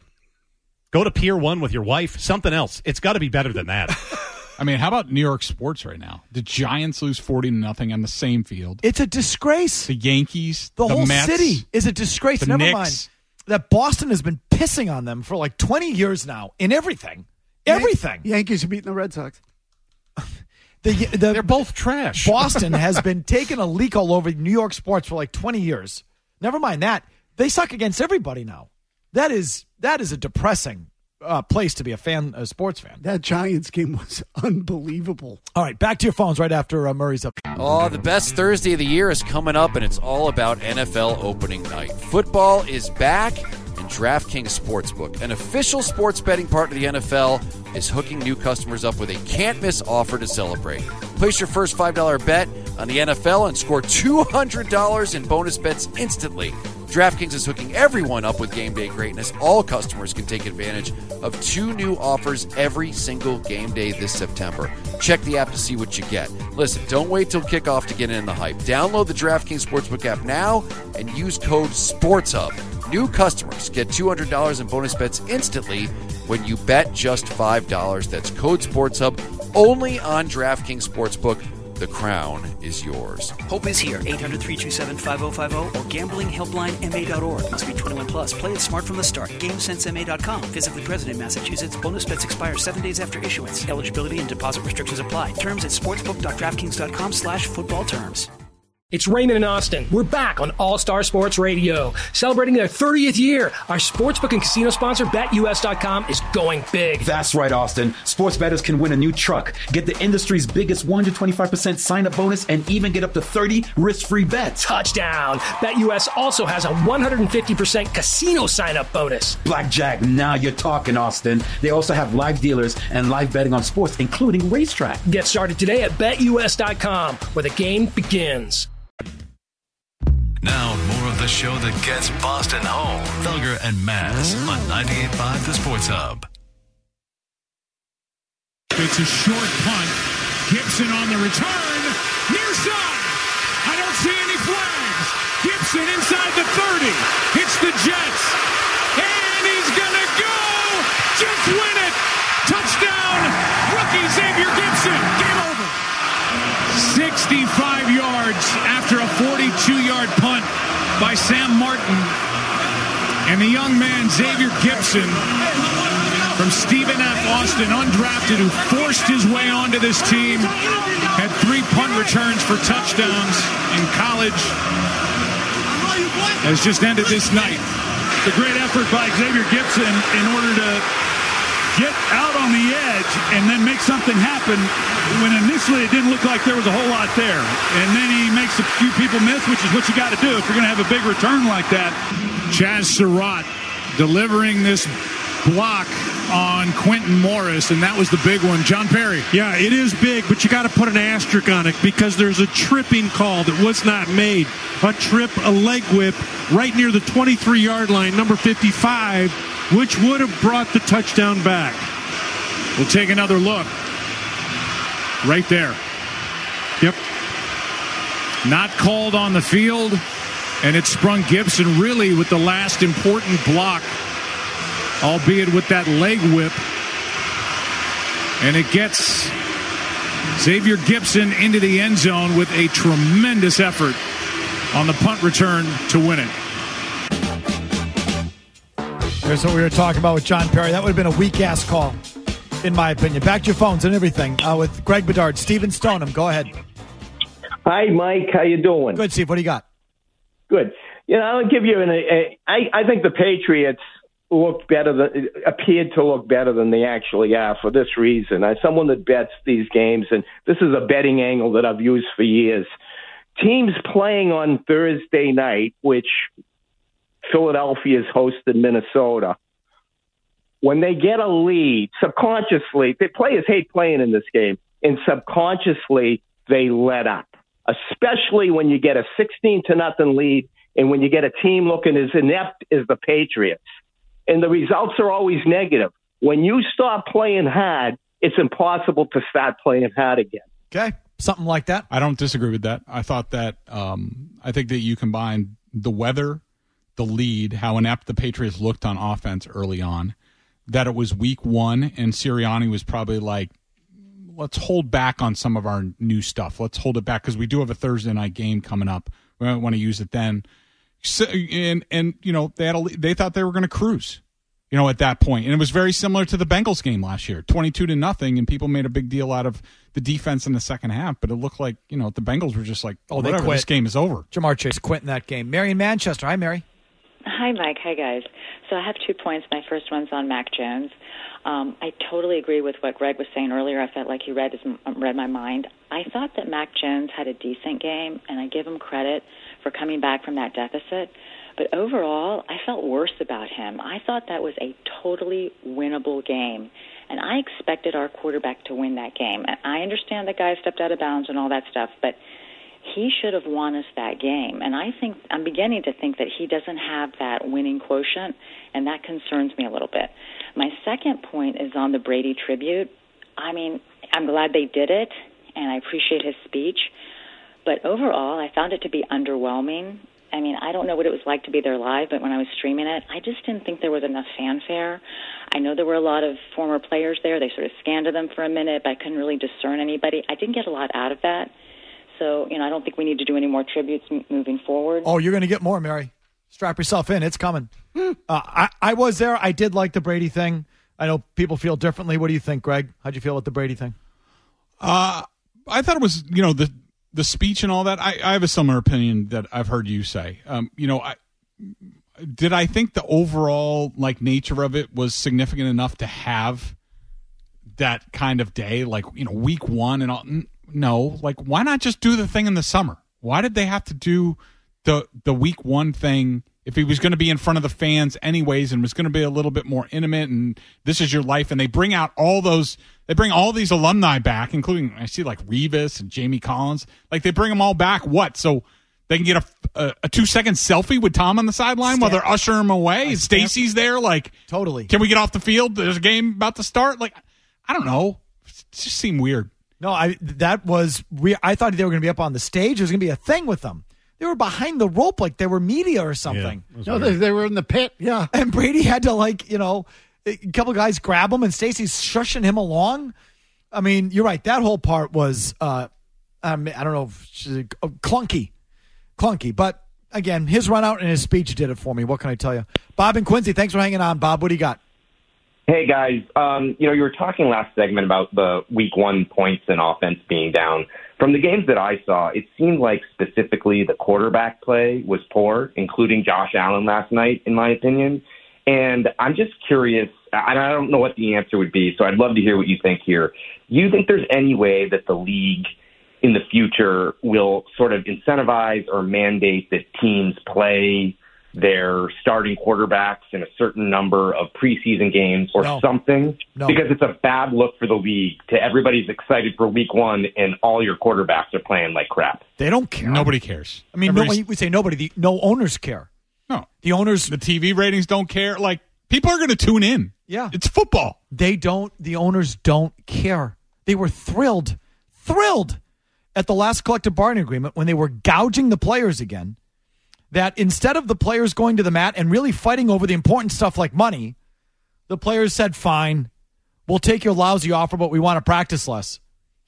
S6: Go to Pier One with your wife. Something else. It's got to be better than that. (laughs)
S11: I mean, how about New York sports right now? The Giants lose forty to nothing on the same field.
S4: It's a disgrace.
S11: The Yankees,
S4: The, whole
S11: Mets,
S4: city is a disgrace. Never
S11: Knicks.
S4: mind that Boston has been pissing on them for like 20 years now in everything. Everything.
S12: Yankees are beating the Red Sox. (laughs)
S4: The, the,
S6: They're both trash. (laughs)
S4: Boston has been taking a leak all over New York sports for like 20 years. Never mind that. They suck against everybody now. That is that is a depressing uh, place to be a fan, a sports fan.
S12: That Giants game was (laughs) unbelievable.
S4: All right, back to your phones right after uh, Murray's up.
S15: Oh, the best Thursday of the year is coming up, and it's all about NFL opening night. Football is back, and DraftKings Sportsbook, an official sports betting partner of the NFL, is hooking new customers up with a can't miss offer to celebrate. Place your first $5 bet on the NFL and score $200 in bonus bets instantly. DraftKings is hooking everyone up with game day greatness. All customers can take advantage of two new offers every single game day this September. Check the app to see what you get. Listen, don't wait till kickoff to get in the hype. Download the DraftKings Sportsbook app now and use code SPORTSHUB. New customers get $200 in bonus bets instantly when you bet just $5. That's code SPORTSHUB only on DraftKings Sportsbook. The crown is yours.
S2: Hope is here. 800 327 5050 or gamblinghelplinema.org. Must be 21 plus. Play it smart from the start. GameSenseMA.com. Physically present in Massachusetts. Bonus bets expire seven days after issuance. Eligibility and deposit restrictions apply. Terms at sportsbook.draftkings.com slash football terms.
S22: It's Raymond and Austin. We're back on All Star Sports Radio, celebrating their 30th year. Our sportsbook and casino sponsor, BetUS.com, is going big.
S23: That's right, Austin. Sports bettors can win a new truck, get the industry's biggest 125% sign up bonus, and even get up to 30 risk free bets.
S22: Touchdown. BetUS also has a 150% casino sign up bonus.
S23: Blackjack, now you're talking, Austin. They also have live dealers and live betting on sports, including racetrack.
S22: Get started today at BetUS.com, where the game begins.
S5: Now, more of the show that gets Boston home. Felger and Mazz on 98.5 The Sports Hub.
S36: It's a short punt. Gipson on the return. Near side. I don't see any flags. Gipson inside the 30. Hits the Jets. And he's going to go. Jets win it. Touchdown. Rookie Xavier Gipson. Game over. 65 yards after a 42-yard punt by Sam Martin. And the young man, Xavier Gipson, from Stephen F. Austin, undrafted, who forced his way onto this team, had three punt returns for touchdowns in college, has just ended this night.
S8: The great effort by Xavier Gipson in order to get out on the edge and then make something happen when initially it didn't look like there was a whole lot there. And then he makes a few people miss, which is what you got to do if you're going to have a big return like that. Chaz Surratt delivering this block on Quintin Morris, and that was the big one. John Parry.
S37: Yeah, it is big, but you got to put an asterisk on it because there's a tripping call that was not made. A trip, a leg whip right near the 23 yard line, number 55, which would have brought the touchdown back.
S8: We'll take another look. Right there.
S37: Yep.
S8: Not called on the field, and it sprung Gipson really with the last important block, albeit with that leg whip. And it gets Xavier Gipson into the end zone with a tremendous effort on the punt return to win it.
S4: Here's what we were talking about with John Parry. That would have been a weak ass call, in my opinion. Back to your phones and everything uh, with Greg Bedard, Steven Stoneham. Go ahead.
S38: Hi, Mike. How you doing?
S4: Good, Steve. What do you got?
S38: Good. You know, I'll give you an. A, I, I think the Patriots looked better than appeared to look better than they actually are for this reason. As someone that bets these games, and this is a betting angle that I've used for years. Teams playing on Thursday night, which Philadelphia's hosted Minnesota. When they get a lead, subconsciously, the players hate playing in this game, and subconsciously they let up. Especially when you get a 16 to nothing lead, and when you get a team looking as inept as the Patriots, and the results are always negative. When you stop playing hard, it's impossible to start playing hard again.
S4: Okay, something like that.
S11: I don't disagree with that. I thought that um, I think that you combine the weather, the lead, how inept the Patriots looked on offense early on, that it was week one, and Sirianni was probably like, let's hold back on some of our new stuff. Let's hold it back because we do have a Thursday night game coming up. We might want to use it then. So, and and you know they had a, they thought they were going to cruise, you know, at that point, and it was very similar to the Bengals game last year, twenty two to nothing, and people made a big deal out of the defense in the second half, but it looked like you know the Bengals were just like,
S4: Oh, they
S11: whatever, this game is over.
S4: Ja'Marr Chase quit in that game. Mary in Manchester. Hi, Mary.
S39: Hi, Mike. Hi, guys. So I have two points. My first one's on Mac Jones. Um, I totally agree with what Greg was saying earlier. I felt like he read his, read my mind. I thought that Mac Jones had a decent game, and I give him credit for coming back from that deficit. But overall, I felt worse about him. I thought that was a totally winnable game, and I expected our quarterback to win that game. And I understand the guy stepped out of bounds and all that stuff, but he should have won us that game. And I think I'm beginning to think that he doesn't have that winning quotient, and that concerns me a little bit. My second point is on the Brady tribute. I mean, I'm glad they did it, and I appreciate his speech. But overall, I found it to be underwhelming. I mean, I don't know what it was like to be there live, but when I was streaming it, I just didn't think there was enough fanfare. I know there were a lot of former players there. They sort of scanned them for a minute, but I couldn't really discern anybody. I didn't get a lot out of that. So, you know, I don't think we need to do any more tributes m- moving forward.
S4: Oh, you're going to get more, Mary. Strap yourself in. It's coming. Uh, I, I was there. I did like the Brady thing. I know people feel differently. What do you think, Greg? How'd you feel with the Brady thing?
S11: Uh, I thought it was, you know, the the speech and all that. I, I have a similar opinion that I've heard you say. Um, you know, I did I think the overall like nature of it was significant enough to have that kind of day, like you know, week one and all. No, like why not just do the thing in the summer? Why did they have to do the the week one thing? If he was going to be in front of the fans anyways, and was going to be a little bit more intimate, and this is your life, and they bring out all those, they bring all these alumni back, including I see like Revis and Jamie Collins, like they bring them all back. What? So they can get a, a, a two second selfie with Tom on the sideline while they're ushering him away. Stacy's there, like
S4: totally.
S11: Can we get off the field? There's a game about to start. Like I don't know. It just seemed weird.
S4: No, I that was re- I thought they were going to be up on the stage. There was going to be a thing with them. They were behind the rope like they were media or something.
S12: No, they, they were in the pit. Yeah.
S4: And Brady had to like, you know, a couple guys grab him and Stacy's shushing him along. I mean, you're right. That whole part was uh I, mean, I don't know, if she's- uh, clunky. Clunky, but again, his run out and his speech did it for me. What can I tell you? Bob and Quincy, thanks for hanging on. Bob, what do you got?
S40: Hey guys, um, you know you were talking last segment about the week one points and offense being down. From the games that I saw, it seemed like specifically the quarterback play was poor, including Josh Allen last night, in my opinion. And I'm just curious, and I don't know what the answer would be, so I'd love to hear what you think here. Do you think there's any way that the league in the future will sort of incentivize or mandate that teams play their starting quarterbacks in a certain number of preseason games or
S4: No.
S40: something
S4: No.
S40: because it's a bad look for the league to everybody's excited for week one and all your quarterbacks are playing like crap.
S4: They don't care.
S11: Nobody cares.
S4: I mean, no,
S11: Everybody's-
S4: we say nobody, the, no owners care.
S11: No.
S4: The owners,
S11: the TV ratings don't care. Like people are going to tune in.
S4: Yeah.
S11: It's football.
S4: They don't, the owners don't care. They were thrilled, thrilled at the last collective bargaining agreement when they were gouging the players again. That instead of the players going to the mat and really fighting over the important stuff like money, the players said, fine, we'll take your lousy offer, but we want to practice less.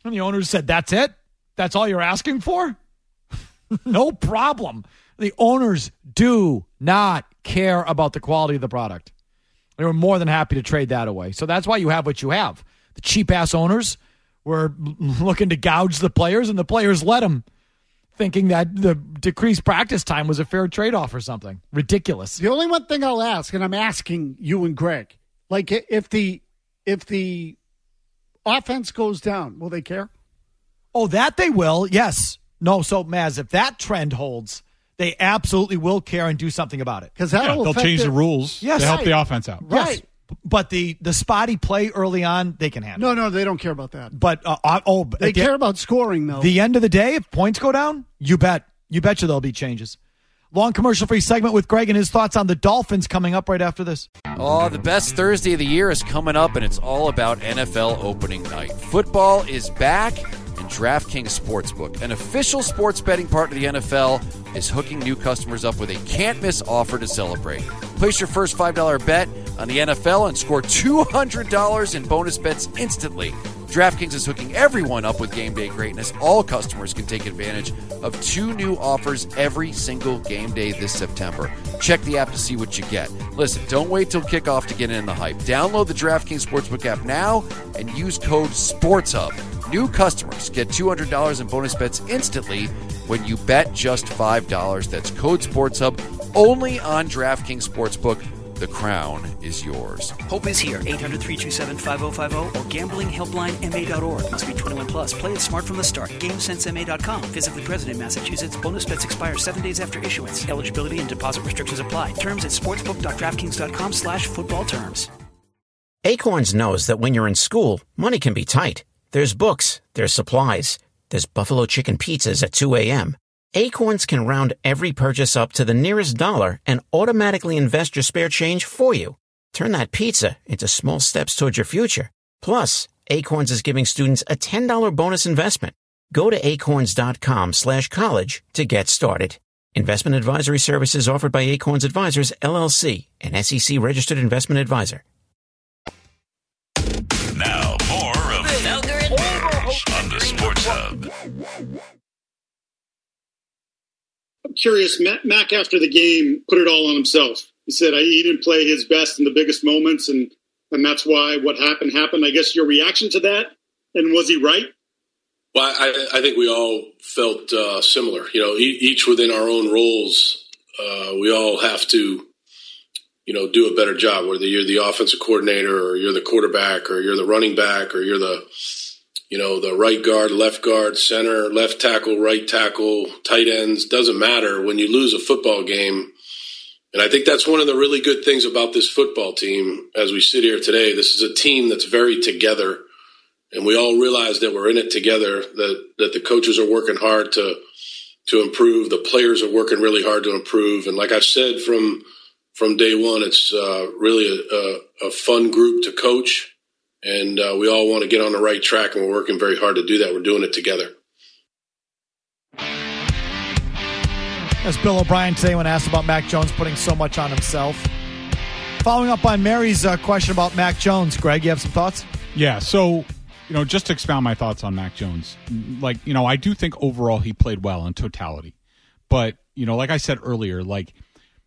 S4: And the owners said, that's it? That's all you're asking for? (laughs) no problem. The owners do not care about the quality of the product. They were more than happy to trade that away. So that's why you have what you have. The cheap ass owners were (laughs) looking to gouge the players, and the players let them, thinking that the decreased practice time was a fair trade off or something. Ridiculous.
S12: The only one thing I'll ask, and I'm asking you and Greg, like if the if the offense goes down, will they care?
S4: Oh, that they will. Yes. No. So, Mazz, if that trend holds, they absolutely will care and do something about it.
S12: Because
S11: Yeah, they'll change the rules
S4: Yes.
S11: to help
S4: Right.
S11: the offense out.
S4: Yes. But the the spotty play early on, they can handle.
S12: No, no, they don't care about that.
S4: But uh, uh, oh,
S12: They
S4: at the-
S12: care about scoring though.
S4: The end of the day, if points go down, you bet, you bet you there'll be changes. Long commercial free segment with Greg and his thoughts on the Dolphins coming up right after this.
S15: Oh, the best Thursday of the year is coming up, and it's all about NFL opening night. Football is back, and DraftKings Sportsbook, an official sports betting partner of the NFL, is hooking new customers up with a can't miss offer to celebrate. Place your first $5 bet on the NFL and score $200 in bonus bets instantly. DraftKings is hooking everyone up with game day greatness. All customers can take advantage of two new offers every single game day this September. Check the app to see what you get. Listen, don't wait till kickoff to get in the hype. Download the DraftKings Sportsbook app now and use code SPORTSHUB. New customers get $200 in bonus bets instantly when you bet just $5. That's code SPORTSHUB only on DraftKings Sportsbook. The crown is yours.
S2: Hope is here. 800 327 5050 or gamblinghelplinema.org. Must be 21 plus. Play it smart from the start. GameSenseMA.com. Physically present in Massachusetts. Bonus bets expire seven days after issuance. Eligibility and deposit restrictions apply. Terms at sportsbook.draftkings.com slash football terms.
S41: Acorns knows that when you're in school, money can be tight. There's books, there's supplies, there's buffalo chicken pizzas at 2 a.m. Acorns can round every purchase up to the nearest dollar and automatically invest your spare change for you. Turn that pizza into small steps towards your future. Plus, Acorns is giving students a $10 bonus investment. Go to acorns.com slash college to get started. Investment advisory services offered by Acorns Advisors, LLC, an SEC registered investment advisor.
S42: Curious. Mac, after the game, put it all on himself. He said he didn't play his best in the biggest moments, and and that's why what happened happened. I guess your reaction to that, and was he right?
S43: Well, I, I think we all felt uh, similar. You know, each within our own roles, uh, we all have to, you know, do a better job. Whether you're the offensive coordinator, or you're the quarterback, or you're the running back, or you're the, you know, the right guard, left guard, center, left tackle, right tackle, tight ends. Doesn't matter when you lose a football game. And I think that's one of the really good things about this football team as we sit here today. This is a team that's very together and we all realize that we're in it together. That that the coaches are working hard to to improve. The players are working really hard to improve. And like I've said from from day one, it's uh, really a, a, a fun group to coach, and uh, we all want to get on the right track, and we're working very hard to do that. We're doing it together.
S4: That's Bill O'Brien today when asked about Mac Jones putting so much on himself. Following up on Mary's uh, question about Mac Jones, Greg, you have some thoughts?
S11: Yeah. So, you know, just to expound my thoughts on Mac Jones, like, you know, I do think overall he played well in totality. But, you know, like I said earlier, like,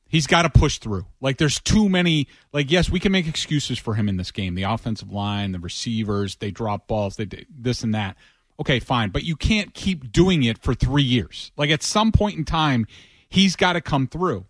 S11: he's got to push through. Like, there's too many, like, yes, we can make excuses for him in this game. The offensive line, the receivers, they drop balls, they this and that. Okay, fine. But you can't keep doing it for three years. Like, at some point in time, he's got to come through.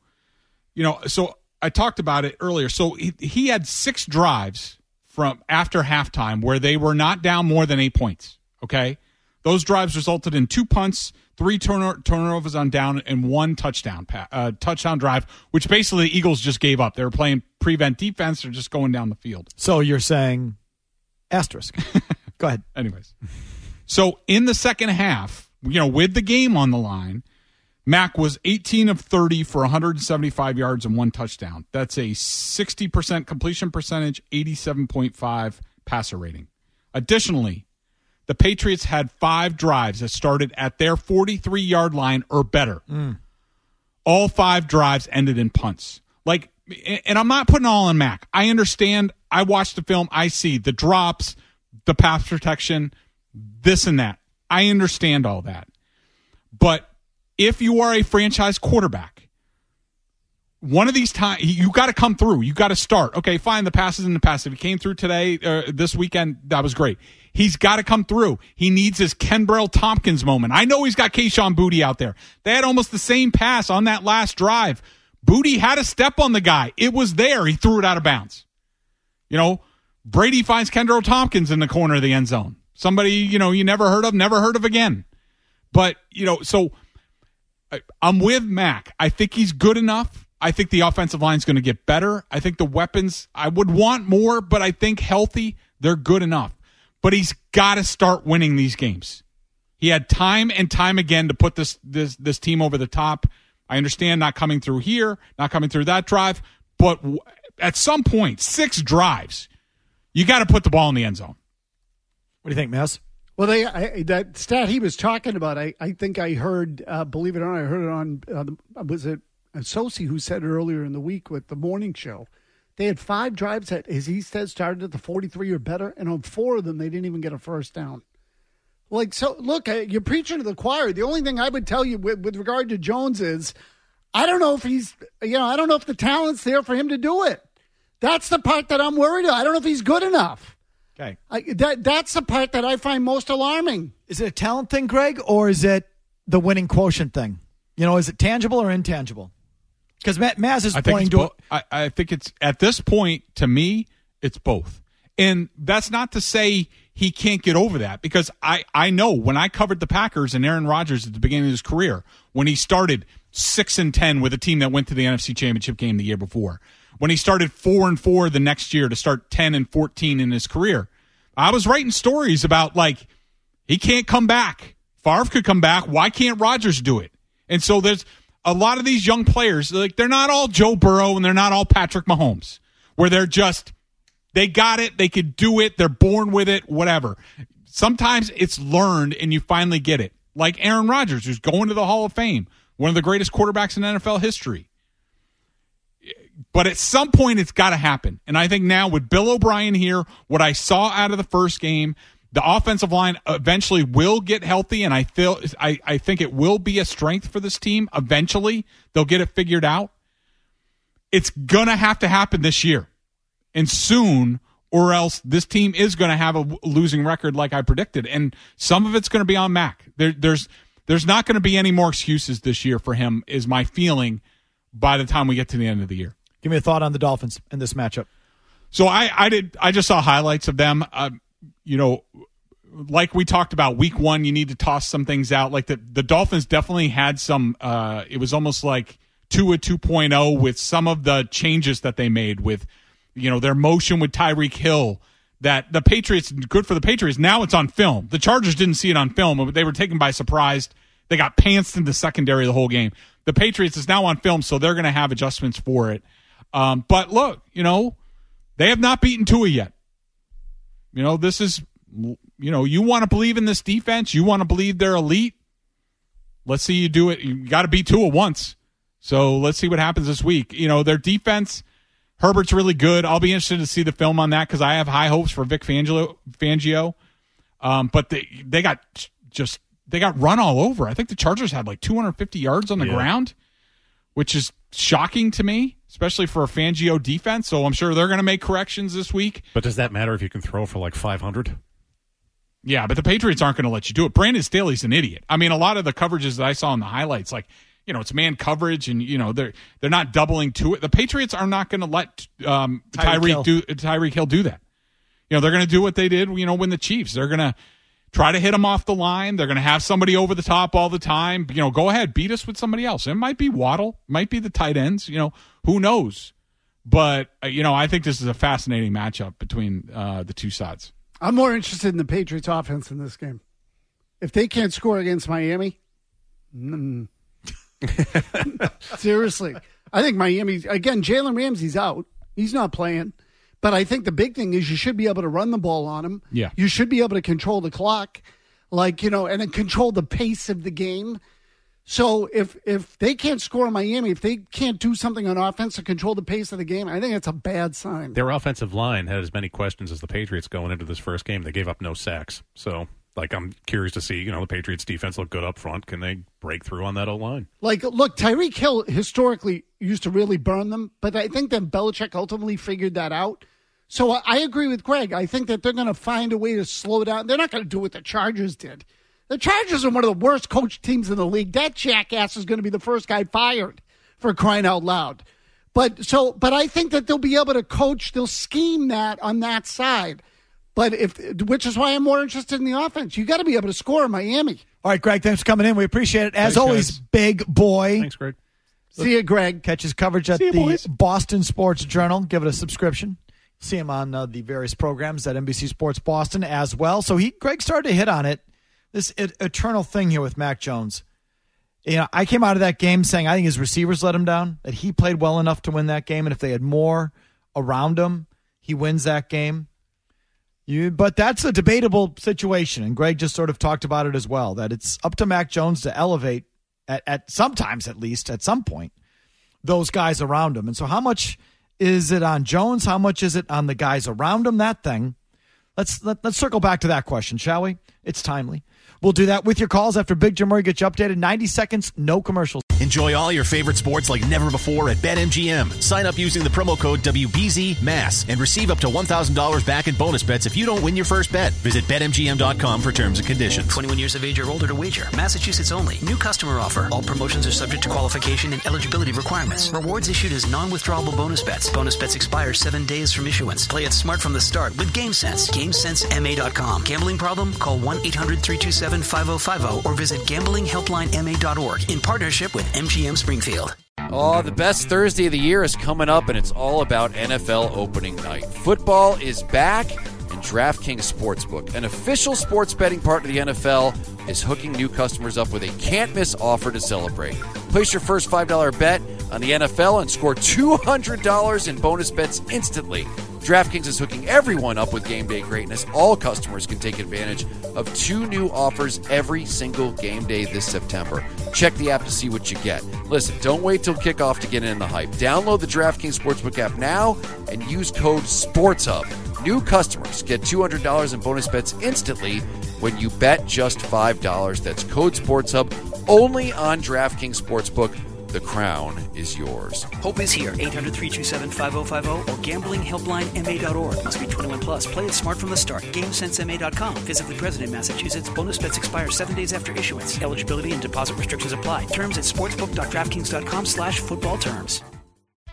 S11: You know, so I talked about it earlier. So he, he had six drives from after halftime where they were not down more than eight points. Okay. Those drives resulted in two punts, three turno- turnovers on down, and one touchdown pa- uh, touchdown drive, which basically the Eagles just gave up. They were playing prevent defense or just going down the field.
S4: So you're saying asterisk. (laughs) Go ahead.
S11: Anyways. So in the second half, you know, with the game on the line, Mac was 18 of 30 for 175 yards and one touchdown. That's a 60% completion percentage, 87.5 passer rating. Additionally, the Patriots had five drives that started at their 43 yard line or better. All five drives ended in punts. Like, and I'm not putting all on Mac. I understand. I watched the film. I see the drops, the pass protection, this and that. I understand all that. But if you are a franchise quarterback, one of these times you got to come through. You got to start. Okay, fine. The passes in the past. If he came through today, uh, this weekend, that was great. He's got to come through. He needs his Kenbrell Thompkins moment. I know he's got Kayshon Boutte out there. They had almost the same pass on that last drive. Booty had a step on the guy. It was there. He threw it out of bounds. You know, Brady finds Kenbrell Thompkins in the corner of the end zone. Somebody, you know, you never heard of, never heard of again. But, you know, so I- I'm with Mac. I think he's good enough. I think the offensive line is going to get better. I think the weapons, I would want more, but I think healthy, they're good enough. But he's got to start winning these games. He had time and time again to put this this this team over the top. I understand not coming through here, not coming through that drive, but w- at some point, six drives, you got to put the ball in the end zone.
S4: What do you think, Mazz?
S12: Well, they I, that stat he was talking about, I, I think I heard, uh, believe it or not, I heard it on, uh, the- was it Sosi who said it earlier in the week with the morning show. They had five drives that, as he said, started at the 43 or better, and on four of them, they didn't even get a first down. Like, so look, uh, you're preaching to the choir. The only thing I would tell you with, with regard to Jones is I don't know if he's, you know, I don't know if the talent's there for him to do it. That's the part that I'm worried about. I don't know if he's good enough.
S4: Okay.
S12: I, that that's the part that I find most alarming.
S4: Is it a talent thing, Greg, or is it the winning quotient thing? You know, is it tangible or intangible? Because Matt Mazz is
S11: I
S4: pointing to
S11: bo- I, I think it's at this point to me, it's both. And that's not to say he can't get over that because I, I know when I covered the Packers and Aaron Rodgers at the beginning of his career, when he started six and ten with a team that went to the NFC Championship game the year before, when he started four and four the next year to start ten and fourteen in his career, I was writing stories about like he can't come back. Favre could come back. Why can't Rodgers do it? And so there's a lot of these young players, like they're not all Joe Burrow and they're not all Patrick Mahomes, where they're just they got it, they could do it, they're born with it, whatever. Sometimes it's learned and you finally get it. Like Aaron Rodgers, who's going to the Hall of Fame, one of the greatest quarterbacks in NFL history. But at some point, it's got to happen. And I think now with Bill O'Brien here, what I saw out of the first game, the offensive line eventually will get healthy, and I feel I, I think it will be a strength for this team. Eventually, they'll get it figured out. It's gonna have to happen this year, and soon, or else this team is going to have a losing record, like I predicted. And some of it's going to be on Mac. There, there's there's not going to be any more excuses this year for him. Is my feeling by the time we get to the end of the year.
S4: Give me a thought on the Dolphins in this matchup.
S11: So I, I did I just saw highlights of them. Uh, you know, like we talked about week one, you need to toss some things out. Like the the Dolphins definitely had some. Uh, it was almost like Tua 2.0 with some of the changes that they made with, you know, their motion with Tyreek Hill. That the Patriots good for the Patriots. Now it's on film. The Chargers didn't see it on film, but they were taken by surprise. They got pantsed in the secondary the whole game. The Patriots is now on film, so they're going to have adjustments for it. Um, but look, you know, they have not beaten Tua yet. You know, this is, you know, you want to believe in this defense. You want to believe they're elite. Let's see you do it. You got to beat Tua once. So let's see what happens this week. You know, their defense, Herbert's really good. I'll be interested to see the film on that because I have high hopes for Vic Fangio. Fangio. Um, but they they got just they got run all over. I think the Chargers had like 250 yards on the
S6: Yeah.
S11: ground, which is shocking to me, especially for a Fangio defense. So I'm sure they're going to make corrections this week.
S6: But does that matter if you can throw for like 500?
S11: Yeah, but the Patriots aren't going to let you do it. Brandon Staley's an idiot. I mean, a lot of the coverages that I saw in the highlights, like you know, it's man coverage, and you know they're they're not doubling to it. The Patriots are not going to let um,
S4: Tyreek
S11: Tyreek
S4: Hill.
S11: do Tyreek Hill do that. You know, they're going to do what they did. You know, when the Chiefs, they're going to try to hit them off the line. They're going to have somebody over the top all the time. You know, go ahead, beat us with somebody else. It might be Waddle, might be the tight ends. You know, who knows? But uh, you know, I think this is a fascinating matchup between uh, the two sides.
S12: I'm more interested in the Patriots offense in this game. If they can't score against Miami, mm. (laughs) seriously, I think Miami again. Jalen Ramsey's out; he's not playing. But I think the big thing is you should be able to run the ball on him.
S11: Yeah.
S12: you should be able to control the clock, like you know, and then control the pace of the game. So if if they can't score in Miami, if they can't do something on offense to control the pace of the game, I think it's a bad sign.
S6: Their offensive line had as many questions as the Patriots going into this first game. They gave up no sacks. So Like I'm curious to see, you know, the Patriots defense look good up front. Can they break through on that O line?
S12: Like, look, Tyreek Hill historically used to really burn them, but I think that Belichick ultimately figured that out. So I, I agree with Greg. I think that they're going to find a way to slow down. They're not going to do what the Chargers did. The Chargers are one of the worst coach teams in the league. That jackass is going to be the first guy fired for crying out loud. But so, but I think that they'll be able to coach. They'll scheme that on that side. But if, which is why I'm more interested in the offense. You got to be able to score in Miami.
S4: All right, Greg, thanks for coming in. We appreciate it. As
S6: Thanks,
S4: always,
S6: guys.
S4: big boy.
S6: Thanks, Greg.
S12: See you, Greg.
S4: Catch his coverage at
S12: you,
S4: the
S12: boys.
S4: Boston Sports Journal. Give it a subscription. See him on uh, the various programs at NBC Sports Boston as well. So he, Greg, started to hit on it. This et- eternal thing here with Mac Jones. You know, I came out of that game saying I think his receivers let him down. That he played well enough to win that game, and if they had more around him, he wins that game. You, but that's a debatable situation, and Greg just sort of talked about it as well. That it's up to Mac Jones to elevate at, at sometimes, at least at some point, those guys around him. And so, how much is it on Jones? How much is it on the guys around him? That thing. Let's let, let's circle back to that question, shall we? It's timely. We'll do that with your calls after Big Jim Murray gets you updated. Ninety seconds, no commercials.
S1: Enjoy all your favorite sports like never before at BetMGM. Sign up using the promo code WBZMASS and receive up to $1,000 back in bonus bets if you don't win your first bet. Visit BetMGM.com for terms and conditions.
S2: 21 years of age or older to wager. Massachusetts only. New customer offer. All promotions are subject to qualification and eligibility requirements. Rewards issued as non-withdrawable bonus bets. Bonus bets expire seven days from issuance. Play it smart from the start with GameSense. GameSenseMA.com. Gambling problem? Call 1-800-327-5050 or visit gamblinghelplinema.org in partnership with MGM Springfield.
S15: Oh, the best Thursday of the year is coming up, and it's all about NFL opening night. Football is back, and DraftKings Sportsbook, an official sports betting partner of the NFL, is hooking new customers up with a can't miss offer to celebrate. Place your first $5 bet on the NFL and score $200 in bonus bets instantly. DraftKings is hooking everyone up with game day greatness. All customers can take advantage of two new offers every single game day this September. Check the app to see what you get. Listen, don't wait till kickoff to get in the hype. Download the DraftKings Sportsbook app now and use code SPORTSHUB. New customers get $200 in bonus bets instantly when you bet just $5. That's code SPORTSHUB only on DraftKings Sportsbook. The crown is yours.
S2: Hope is here. 800 327 5050 or gamblinghelplinema.org. Must be 21 plus. Play it smart from the start. GameSenseMA.com. Physically present in Massachusetts. Bonus bets expire seven days after issuance. Eligibility and deposit restrictions apply. Terms at sportsbook.draftkings.com slash football terms.